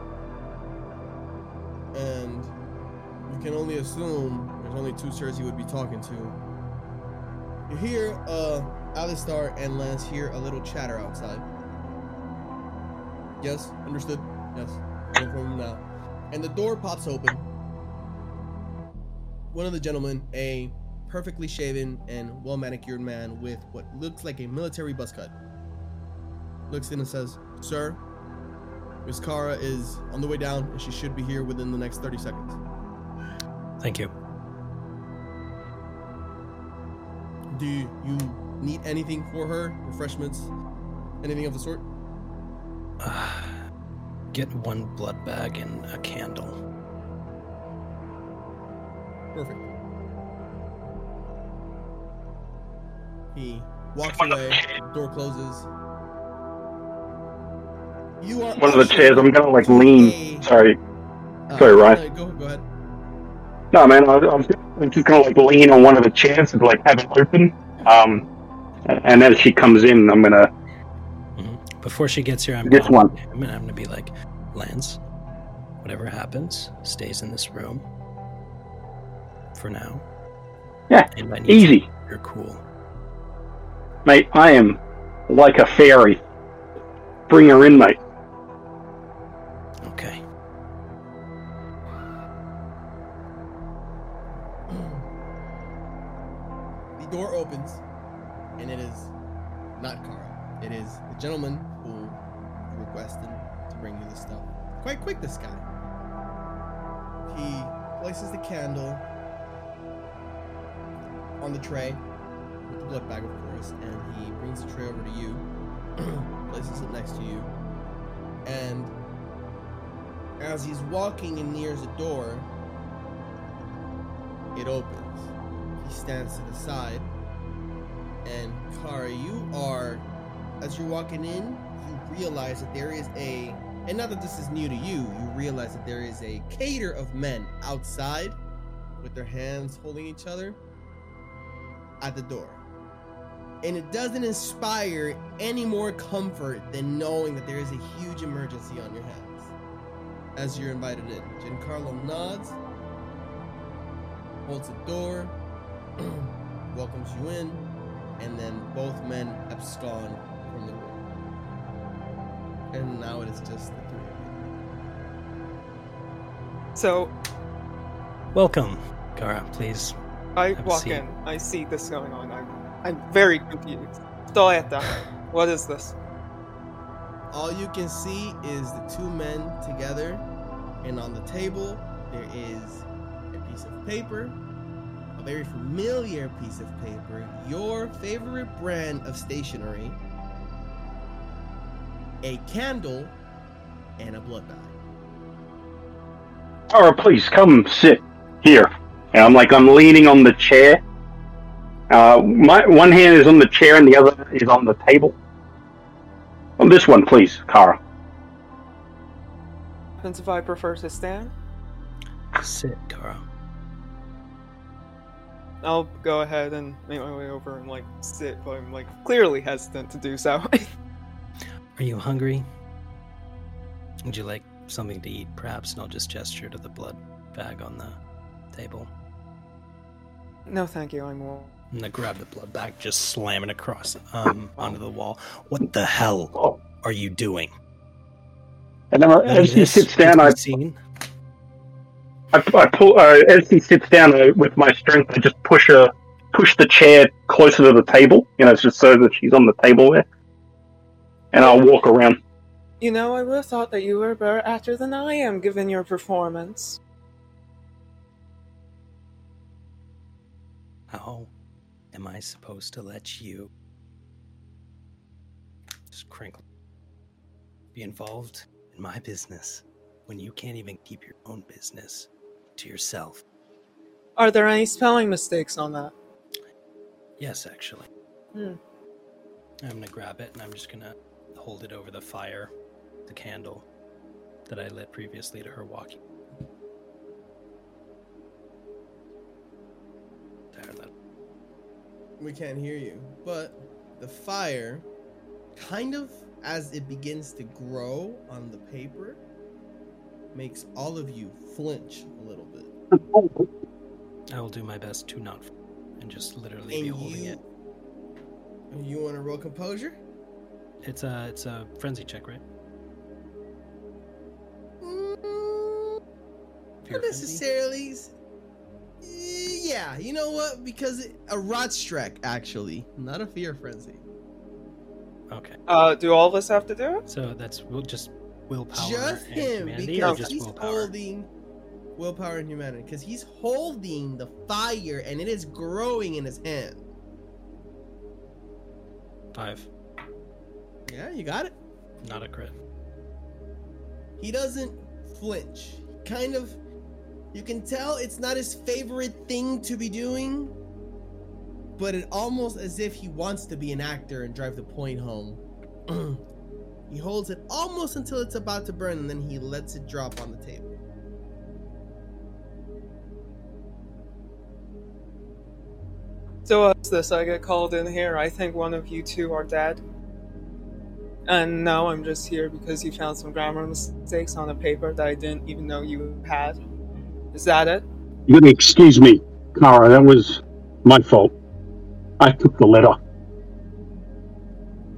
And you can only assume there's only two sirs he would be talking to. You hear, uh, Aleister and Lance hear a little chatter outside. Yes, understood. Yes, problem now. And the door pops open. One of the gentlemen, a perfectly shaven and well manicured man with what looks like a military buzz cut, looks in and says, Sir, Miss Kara is on the way down and she should be here within the next 30 seconds. Thank you. Do you need anything for her? Refreshments? Anything of the sort? Uh, get one blood bag and a candle. Perfect. He walks away, door closes. You are One of the chairs, I'm gonna like lean. a- Sorry. uh, Sorry, Ryan. no, Go, go ahead. No, man, I, I'm I'm just gonna like lean on one of the chairs and like have it open. Um, and as she comes in, I'm gonna. Before she gets here, I'm This gonna, one. I'm gonna, I'm gonna be like, Lance, whatever happens, stays in this room for now. Yeah, and I need Easy, to- You're cool. mate. I am like a fairy. Bring her in, mate. Okay. The door opens, and it is not Kara. It is the gentleman Quite quick, this guy. He places the candle on the tray with the blood bag, of course, and he brings the tray over to you, places it next to you, and as he's walking and nears the door, it opens. He stands to the side, and Kara, you are, as you're walking in, you realize that there is a, and not that this is new to you, you realize that there is a cater of men outside with their hands holding each other at the door. And it doesn't inspire any more comfort than knowing that there is a huge emergency on your hands as you're invited in. Giancarlo nods, holds the door, welcomes you in, and then both men abscond. And now it is just the three of you. So Welcome, Kara. Please. I Have a walk seat. in. I see this going on. I'm, I'm very confused. Stoeta, what is this? All you can see is the two men together, and on the table there is a piece of paper, a very familiar piece of paper, your favorite brand of stationery, a candle, and a blood bag. Kara, please come sit here. And I'm like I'm leaning on the chair. Uh, my one hand is on the chair and the other is on the table. On this one, please, Kara. Happens if I prefer to stand? Sit, Kara. I'll go ahead and make my way over and like sit, but I'm like clearly hesitant to do so. Are you hungry? Would you like something to eat, perhaps? And I'll just gesture to the blood bag on the table. no, thank you. I'm more. I'm gonna grab the blood bag, just slam it across um, onto the wall. What the hell are you doing? And then as he sits down, I, be seen? I, I pull. Uh, as he sits down, uh, with my strength, I just push her, push the chair closer to the table. You know, just so that she's on the table there. And I'll walk around. You know, I would have thought that you were a better actor than I am, given your performance. How am I supposed to let you just crinkle be involved in my business when you can't even keep your own business to yourself? Are there any spelling mistakes on that? Yes, actually. Hmm. I'm gonna grab it and I'm just gonna hold it over the fire, the candle that I lit previously to her walking. We can't hear you, but the fire, kind of as it begins to grow on the paper, makes all of you flinch a little bit. I will do my best to not f- and just literally And be holding you, it. you want to roll composure? It's a it's a frenzy check, right? Mm, not necessarily. Yeah, you know what? Because it, a Rötschreck actually, not a fear frenzy. Okay. Uh, do all of us have to do it? So that's we'll just willpower. Just him because just he's willpower? holding willpower and humanity because he's holding the fire and it is growing in his hand. Five. Yeah, you got it. not a crit. He doesn't flinch. Kind of, you can tell it's not his favorite thing to be doing, but it almost as if he wants to be an actor and drive the point home. he holds it almost until it's about to burn, and then he lets it drop on the table. So uh, what's this? I get called in here. I think one of you two are dead. And now I'm just here because you found some grammar mistakes on a paper that I didn't even know you had. Is that it? You gotta excuse me, Kara. That was my fault. I took the letter.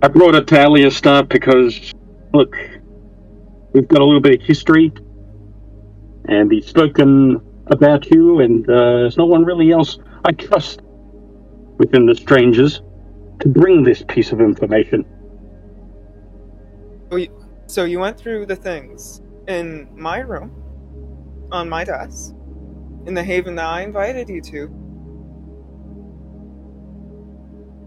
I brought it to Aleister because, look, we've got a little bit of history, and he's spoken about you, and uh, there's no one really else I trust within the strangers to bring this piece of information. Oh, so you went through the things in my room, on my desk, in the haven that I invited you to,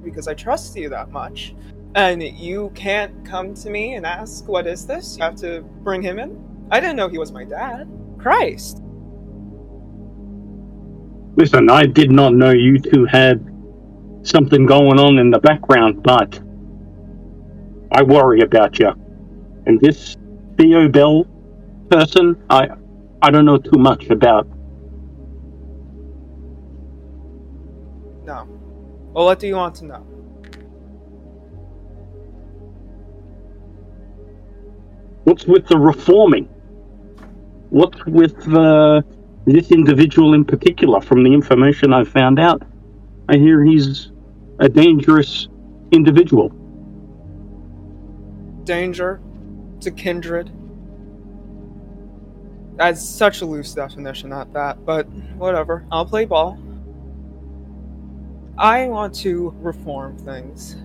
because I trust you that much. And you can't come to me and ask, What is this? You have to bring him in? I didn't know he was my dad. Christ. Listen, I did not know you two had something going on in the background, but I worry about you. And this Theo Bell person, I I don't know too much about. No. Well, what do you want to know? What's with the reforming? What's with uh, this individual in particular? From the information I've found out, I hear he's a dangerous individual. Danger to kindred. That's such a loose definition at that, but whatever. I'll play ball. I want to reform things.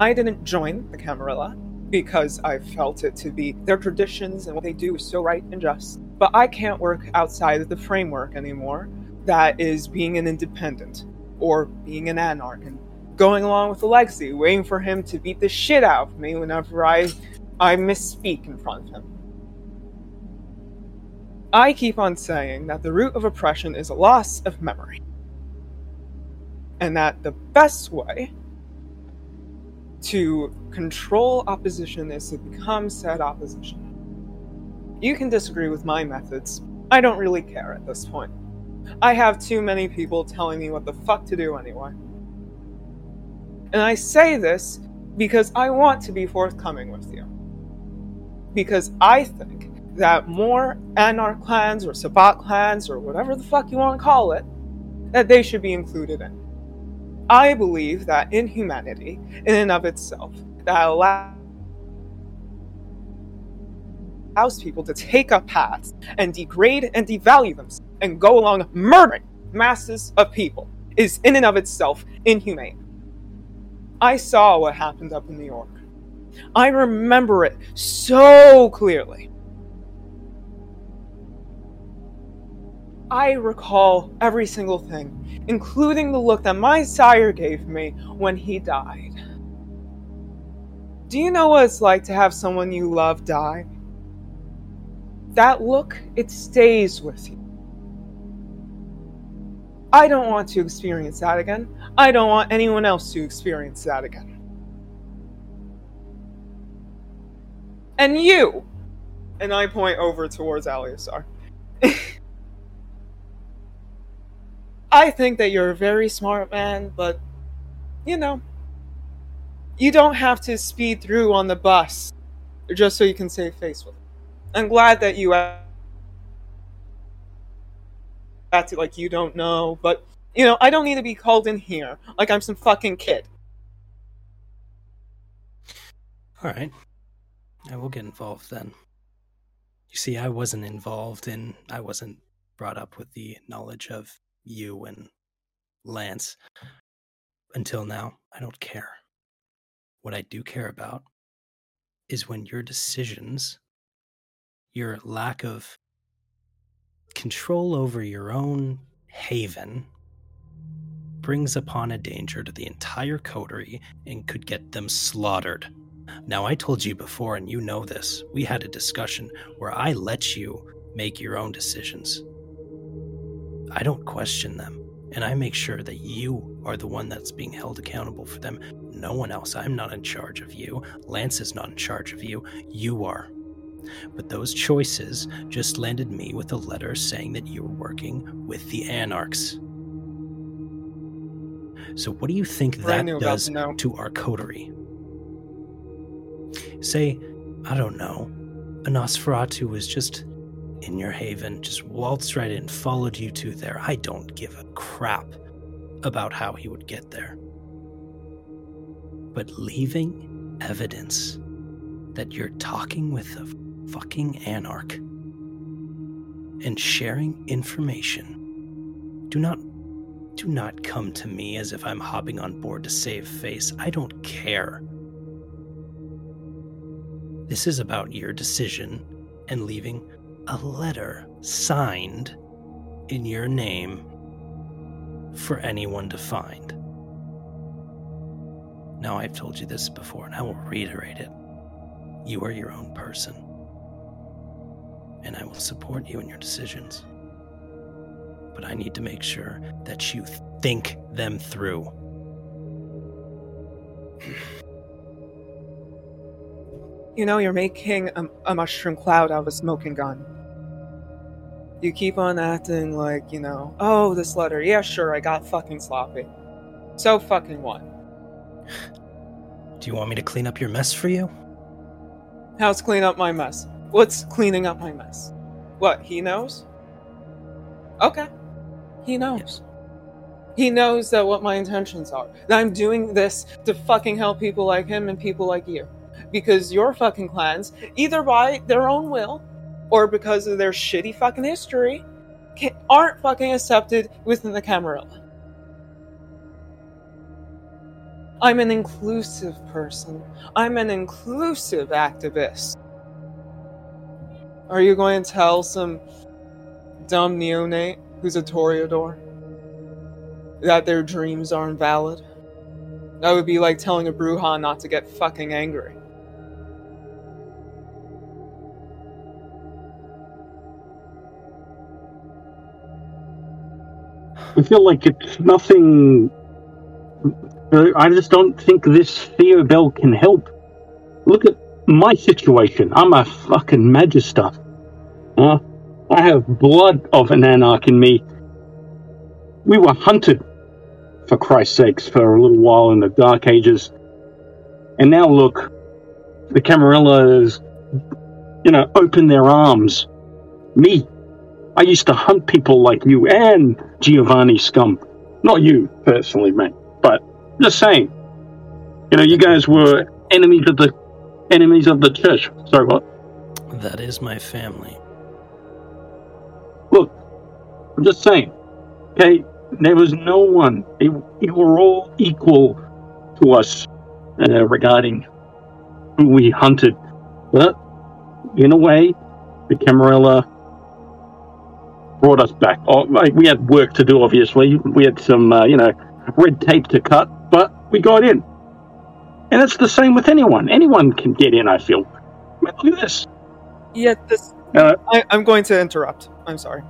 I- didn't join the Camarilla because I felt it to be their traditions and what they do is so right and just. But I can't work outside of the framework anymore that is being an independent or being an anarch and going along with legacy, waiting for him to beat the shit out of me whenever I I misspeak in front of him. I keep on saying that the root of oppression is a loss of memory. And that the best way to control opposition is to become said opposition. You can disagree with my methods. I don't really care at this point. I have too many people telling me what the fuck to do anyway. And I say this because I want to be forthcoming with you. Because I think that more Anarch clans or Sabbat clans or whatever the fuck you want to call it, that they should be included in. I believe that in humanity, in and of itself, that allows allows people to take up paths and degrade and devalue themselves and go along murdering masses of people is in and of itself inhumane. I saw what happened up in New York. I remember it so clearly. I recall every single thing, including the look that my sire gave me when he died. Do you know what it's like to have someone you love die? That look, it stays with you. I don't want to experience that again. I don't want anyone else to experience that again. And you! And I point over towards Aleister. I think that you're a very smart man, but, you know, you don't have to speed through on the bus just so you can save face with it. I'm glad that you acted like you don't know, but, you know, I don't need to be called in here like I'm some fucking kid. All right. I will get involved then. You see, I wasn't involved in, I wasn't brought up with the knowledge of you and Lance until now. I don't care. What I do care about is when your decisions, your lack of control over your own haven, brings upon a danger to the entire coterie and could get them slaughtered. Now, I told you before, and you know this, we had a discussion where I let you make your own decisions. I don't question them, and I make sure that you are the one that's being held accountable for them. No one else. I'm not in charge of you. Lance is not in charge of you. You are. But those choices just landed me with a letter saying that you were working with the Anarchs. So, what do you think I that does no. to our coterie? Say, I don't know, a Nosferatu was just in your haven, just waltzed right in, followed you to there. I don't give a crap about how he would get there. But leaving evidence that you're talking with a fucking anarch and sharing information, do not do not come to me as if I'm hopping on board to save face. I don't care. This is about your decision and leaving a letter signed in your name for anyone to find. Now, I've told you this before, and I will reiterate it. You are your own person, and I will support you in your decisions. But I need to make sure that you think them through. You know, you're making a, a mushroom cloud out of a smoking gun. You keep on acting like, you know, oh, this letter, yeah, sure, I got fucking sloppy. So fucking what? Do you want me to clean up your mess for you? How's clean up my mess? What's cleaning up my mess? What, he knows? Okay. He knows. He knows that what my intentions are. That I'm doing this to fucking help people like him and people like you. Because your fucking clans, either by their own will or because of their shitty fucking history, can, aren't fucking accepted within the Camarilla. I'm an inclusive person. I'm an inclusive activist. Are you going to tell some dumb neonate who's a Toreador that their dreams are invalid? That would be like telling a Brujah not to get fucking angry. I feel like it's nothing. I just don't think this Theo Bell can help. Look at my situation. I'm a fucking magister. Huh? I have blood of an anarch in me. We were hunted, for Christ's sakes, for a little while in the Dark Ages. And now look, the Camarillas, you know, open their arms. Me, I used to hunt people like you and Giovanni Scum. Not you, personally, mate, but just saying. You know, you guys were enemies of the enemies of the church. Sorry, what? That is my family. Look, I'm just saying. Okay, there was no one. They, they were all equal to us uh, regarding who we hunted. But in a way, the Camarilla brought us back. Oh, we had work to do, obviously. We had some, uh, you know, red tape to cut, but we got in. And it's the same with anyone. Anyone can get in, I feel. I mean, look at this. Yet this. Uh, I, I'm going to interrupt. I'm sorry.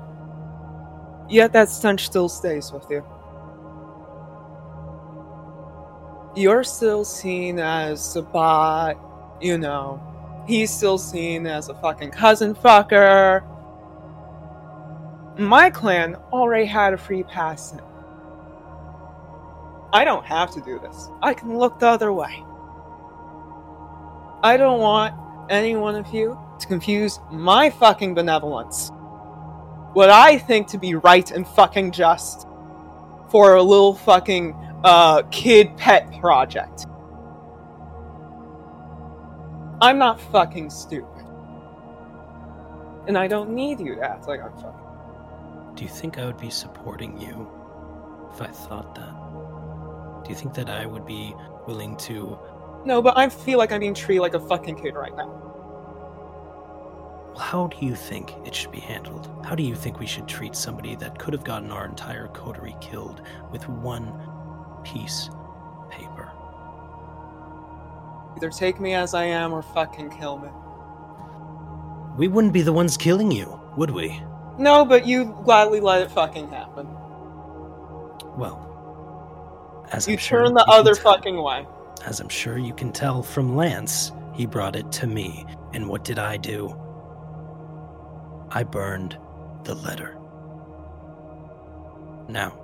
Yet that stench still stays with you. You're still seen as a bot, you know. He's still seen as a fucking cousin fucker. My clan already had a free pass in. I don't have to do this. I can look the other way. I don't want any one of you to confuse my fucking benevolence. What I think to be right and fucking just for a little fucking uh, kid pet project. I'm not fucking stupid. And I don't need you to act like I'm fucking. Do you think I would be supporting you if I thought that? Do you think that I would be willing to? No, but I feel like I'm being treated like a fucking kid right now. Well, how do you think it should be handled? How do you think we should treat somebody that could have gotten our entire coterie killed with one piece of paper? Either take me as I am or fucking kill me. We wouldn't be the ones killing you, would we? No, but you gladly let it fucking happen. Well, as You I'm sure turn the you other tell- fucking way. As I'm sure you can tell from Lance, he brought it to me. And what did I do? I burned the letter. Now,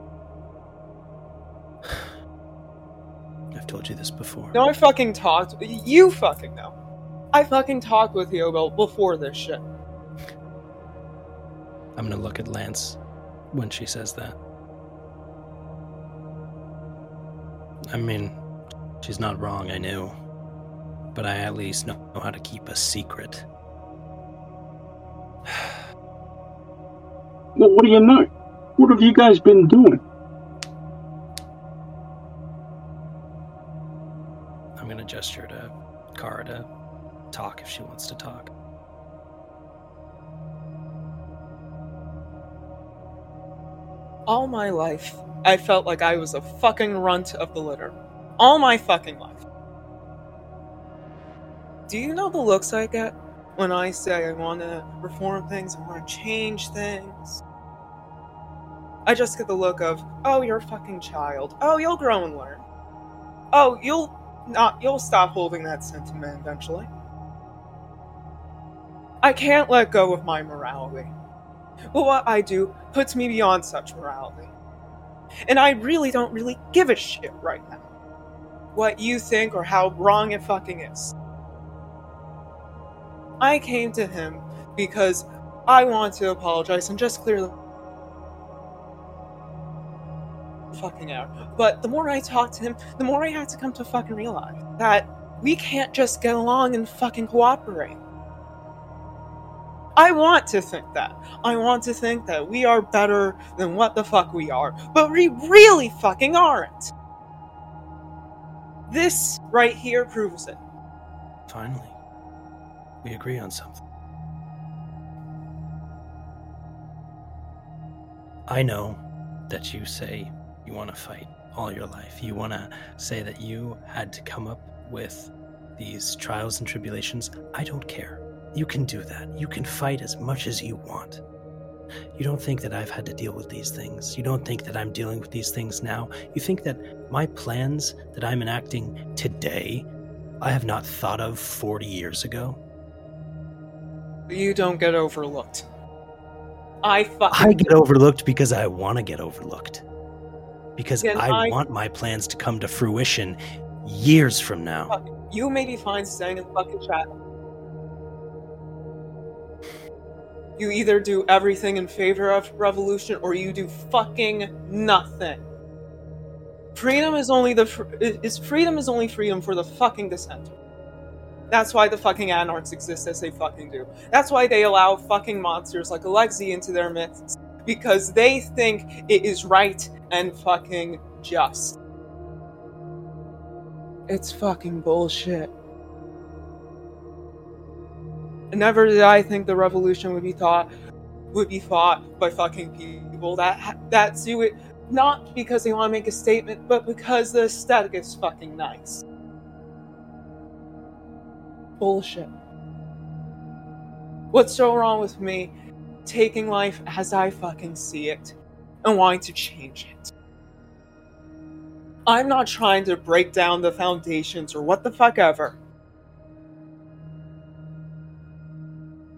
I've told you this before. No, I fucking talked. You fucking know. I fucking talked with Yobo before this shit. I'm gonna look at Lance when she says that. I mean, she's not wrong, I knew. But I at least know how to keep a secret. Well, what do you know? What have you guys been doing? I'm gonna gesture to Kara to talk if she wants to talk. All my life, I felt like I was a fucking runt of the litter. All my fucking life. Do you know the looks I get when I say I want to reform things, I want to change things? I just get the look of, oh, you're a fucking child. Oh, you'll grow and learn. Oh, you'll not, you'll stop holding that sentiment eventually. I can't let go of my morality. But what I do puts me beyond such morality. And I really don't really give a shit right now. What you think or how wrong it fucking is. I came to him because I want to apologize and just clear the fucking out. But the more I talk to him, the more I had to come to fucking realize that we can't just get along and fucking cooperate. I want to think that. I want to think that we are better than what the fuck we are, but we really fucking aren't. This right here proves it. Finally, we agree on something. I know that you say you want to fight all your life. You want to say that you had to come up with these trials and tribulations. I don't care. You can do that. You can fight as much as you want. You don't think that I've had to deal with these things. You don't think that I'm dealing with these things now. You think that my plans that I'm enacting today, I have not thought of 40 years ago. You don't get overlooked. I fucking I get overlooked because I want to get overlooked. Because I, I- want my plans to come to fruition years from now. You may be fine staying in the fucking chat. You either do everything in favor of revolution or you do fucking nothing. Freedom is only the fr- is freedom is only freedom for the fucking dissenter. That's why the fucking anarchs exist as they fucking do. That's why they allow fucking monsters like Alexi into their midst because they think it is right and fucking just. It's fucking bullshit. Never did I think the revolution would be thought would be fought by fucking people that that do it not because they want to make a statement, but because the aesthetic is fucking nice. Bullshit. What's so wrong with me taking life as I fucking see it and wanting to change it? I'm not trying to break down the foundations or what the fuck ever.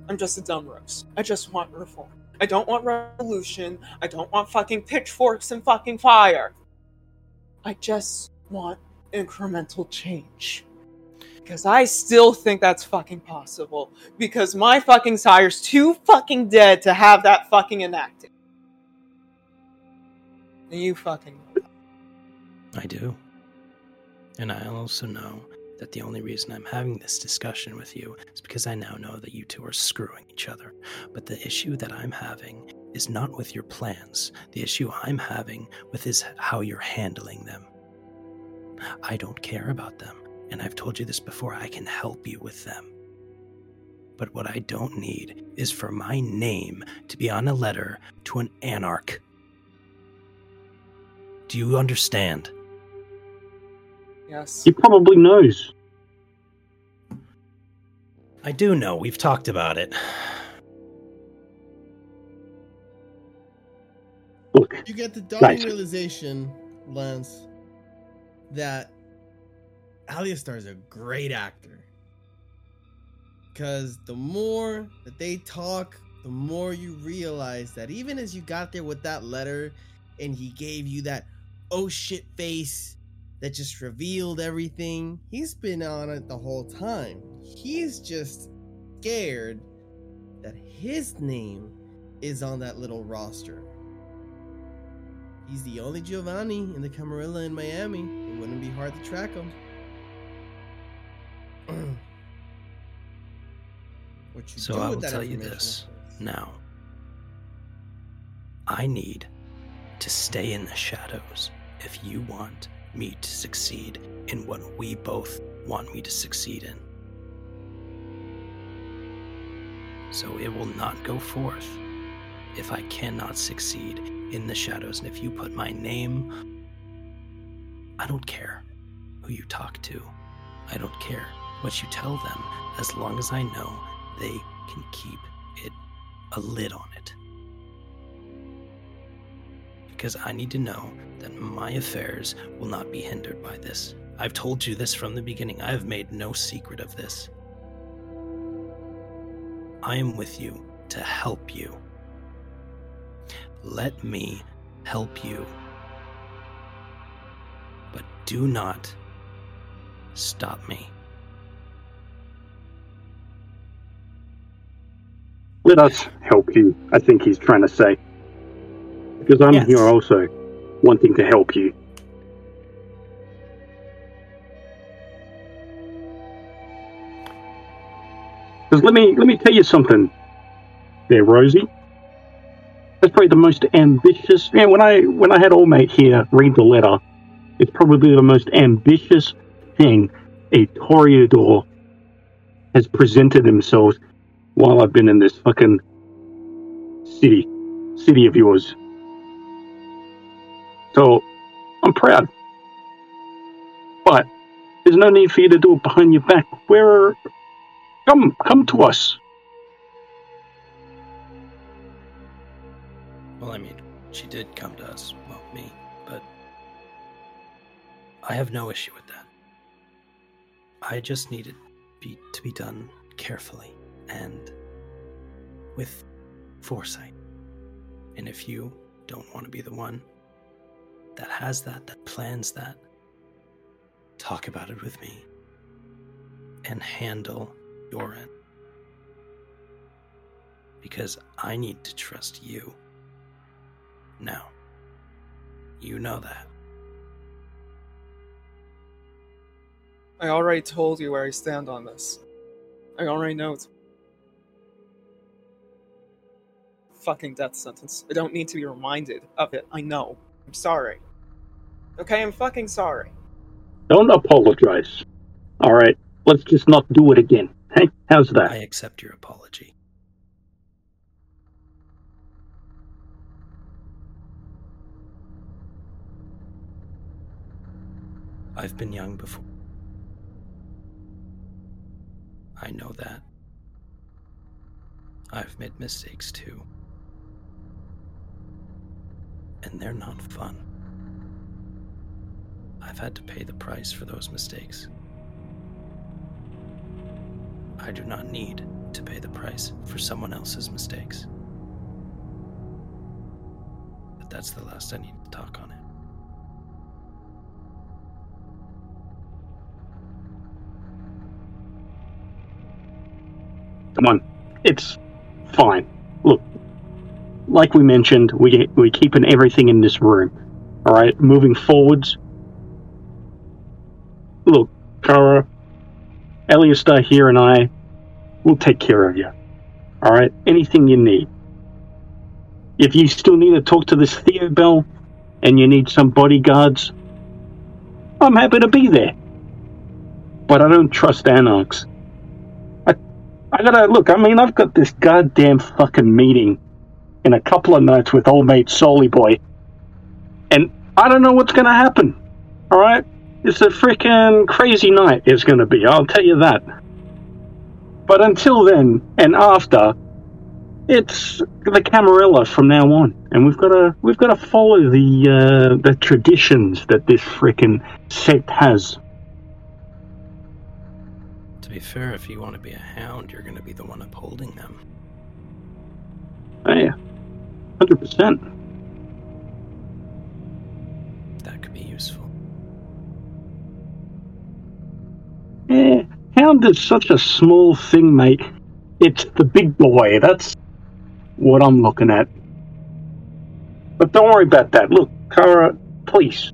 I'm just a dumb rose. I just want reform. I don't want revolution. I don't want fucking pitchforks and fucking fire. I just want incremental change. Because I still think that's fucking possible. Because my fucking sire's too fucking dead to have that fucking enacted. You fucking. I do. And I also know that the only reason I'm having this discussion with you is because I now know that you two are screwing each other. But the issue that I'm having is not with your plans. The issue I'm having with is how you're handling them. I don't care about them, and I've told you this before, I can help you with them. But what I don't need is for my name to be on a letter to an anarch. Do you understand? Yes. He probably knows. I do know. We've talked about it. Look, You get the dawning Nice. realization, Lance, that Aleister is a great actor. Because the more that they talk, the more you realize that even as you got there with that letter and he gave you that oh shit face that just revealed everything, he's been on it the whole time. He's just scared that his name is on that little roster. He's the only Giovanni in the Camarilla in Miami. It wouldn't be hard to track him. So I will tell you this now. I need to stay in the shadows if you want me to succeed in what we both want me to succeed in. So it will not go forth if I cannot succeed in the shadows. And if you put my name, I don't care who you talk to. I don't care what you tell them as long as I know they can keep it a lid on it. Because I need to know that my affairs will not be hindered by this. I've told you this from the beginning. I have made no secret of this. I am with you to help you. Let me help you. But do not stop me. Let us help you, I think he's trying to say. Because I'm Yes. here also wanting to help you. Because let me let me tell you something there, Rosie. That's probably the most ambitious yeah, when I when I had all mate here read the letter, it's probably the most ambitious thing a Toreador has presented themselves while I've been in this fucking city, city of yours. So, I'm proud. But there's no need for you to do it behind your back. Where, come, come to us. Well, I mean, she did come to us, well, me, but I have no issue with that. I just need it be, to be done carefully and with foresight. And if you don't want to be the one that has that, that plans that, talk about it with me and handle your end. Because I need to trust you. Now, you know that. I already told you where I stand on this. I already know it's fucking death sentence. I don't need to be reminded of it. I know. I'm sorry. Okay, I'm fucking sorry. Don't apologize. All right, let's just not do it again. Hey, how's that? I accept your apology. I've been young before. I know that. I've made mistakes too. And they're not fun. I've had to pay the price for those mistakes. I do not need to pay the price for someone else's mistakes. But that's the last I need to talk on it. Come on, it's fine. Look, like we mentioned, we we're keeping everything in this room. All right, moving forwards. Look, Kara, Aleister here and I will take care of you. All right? Anything you need. If you still need to talk to this Theo Bell and you need some bodyguards, I'm happy to be there. But I don't trust anarchs. I, I gotta look. I mean, I've got this goddamn fucking meeting in a couple of nights with old mate Solly Boy, and I don't know what's gonna happen. All right, it's a freaking crazy night. It's gonna be. I'll tell you that. But until then and after, it's the Camarilla from now on, and we've got to we've got to follow the uh, the traditions that this freaking sect has. To be fair, if you want to be a hound, you're going to be the one upholding them. Oh, yeah, hundred percent. That could be useful. Yeah, hound is such a small thing, mate. It's the big boy. That's what I'm looking at. But don't worry about that. Look, Kara, please.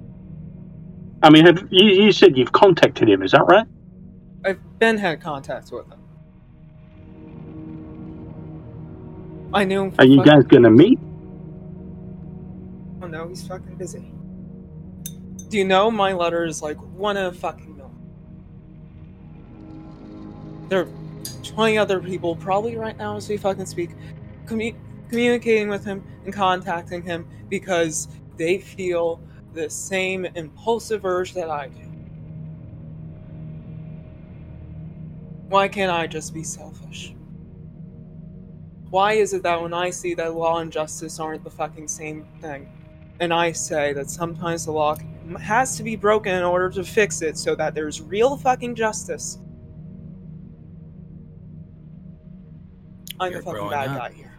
I mean, have you, you said you've contacted him? Is that right? I've been had contact with him. I knew him. for Are you fucking- guys gonna meet? Oh no, he's fucking busy. Do you know my letter is like one in a fucking million? There are 20 other people, probably right now as we fucking speak, commu- communicating with him and contacting him because they feel the same impulsive urge that I do. Why can't I just be selfish? Why is it that when I see that law and justice aren't the fucking same thing, and I say that sometimes the law has to be broken in order to fix it so that there's real fucking justice. I'm You're the fucking bad up. guy here.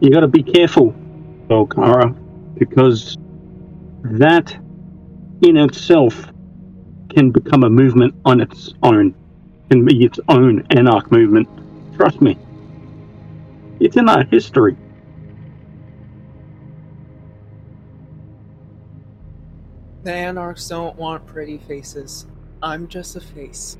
You got to be careful, though, Kara, because that in itself can become a movement on its own, can be its own anarch movement. Trust me, it's in our history. The anarchs don't want pretty faces. I'm just a face.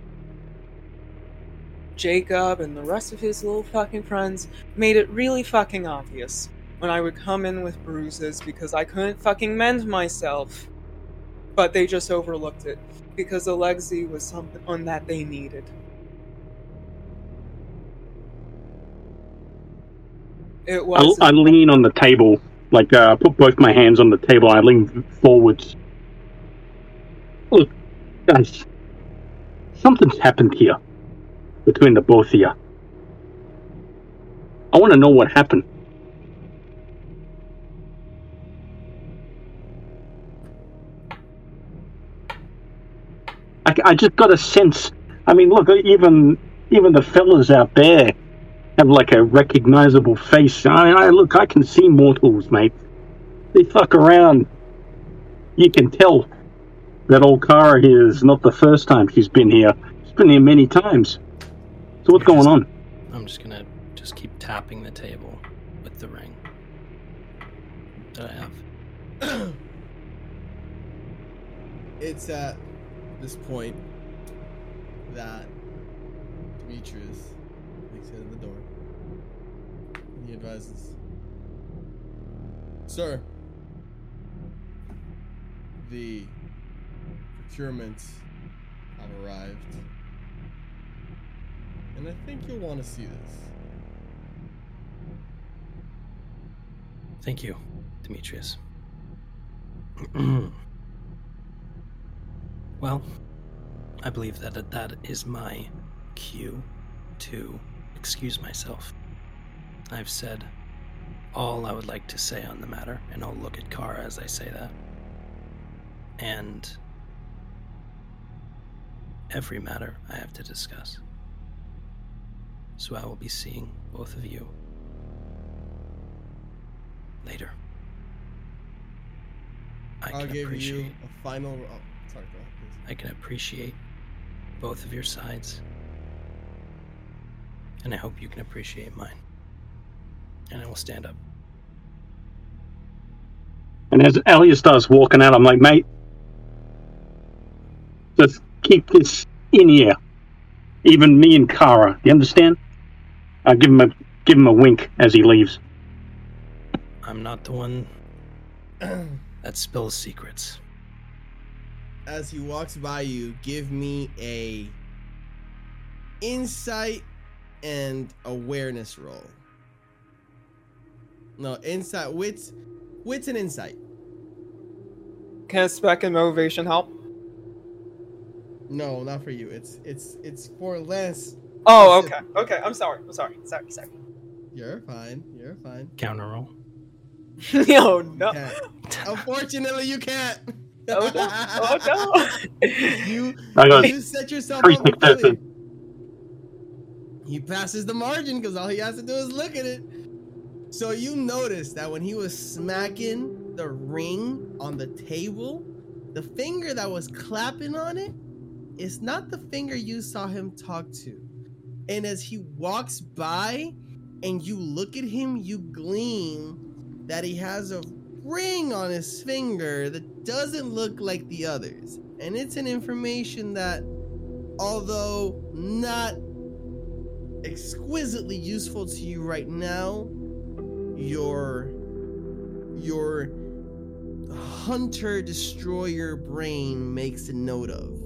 Jacob and the rest of his little fucking friends made it really fucking obvious when I would come in with bruises because I couldn't fucking mend myself. But they just overlooked it because Alexi was something that they needed. It I, was I lean on the table, like uh, I put both my hands on the table. I lean forwards. Look, guys, something's happened here between the both of you. I want to know what happened. I, I just got a sense. I mean, look, even even the fellas out there have like a recognizable face. I, I look, I can see mortals, mate. They fuck around. You can tell that old Kara here is not the first time she's been here. She's been here many times. So what's going on? I'm just gonna just keep tapping the table with the ring that I have. it's at this point that Demetrius makes it in the door. And he advises, Sir, the procurements have arrived. And I think you'll want to see this. Thank you, Demetrius. well, I believe that that is my cue to excuse myself. I've said all I would like to say on the matter, and I'll look at Kara as I say that. And every matter I have to discuss. So I will be seeing both of you later. I I'll can give appreciate you a final. Oh, sorry, go ahead, please. I can appreciate both of your sides. And I hope you can appreciate mine. And I will stand up. And as Elliot starts walking out, I'm like, mate, just keep this in here. Even me and Kara. You understand? I give him a give him a wink as he leaves. I'm not the one that spills secrets. As he walks by you, give me a insight and awareness roll. No, insight, wits, wits and insight. Can a spec and motivation help? No, not for you. It's it's it's for less. Oh, okay. Okay, I'm sorry. I'm sorry. Sorry, sorry. You're fine. You're fine. Counter roll. oh no. Can't. Unfortunately, you can't. Oh no. Oh no. you you set yourself three up for successes. He passes the margin because all he has to do is look at it. So you notice that when he was smacking the ring on the table, the finger that was clapping on it is not the finger you saw him talk to. And as he walks by and you look at him, you glean that he has a ring on his finger that doesn't look like the others. And it's an information that, although not exquisitely useful to you right now, your your hunter destroyer brain makes a note of.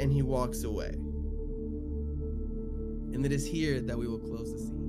And he walks away. And it is here that we will close the scene.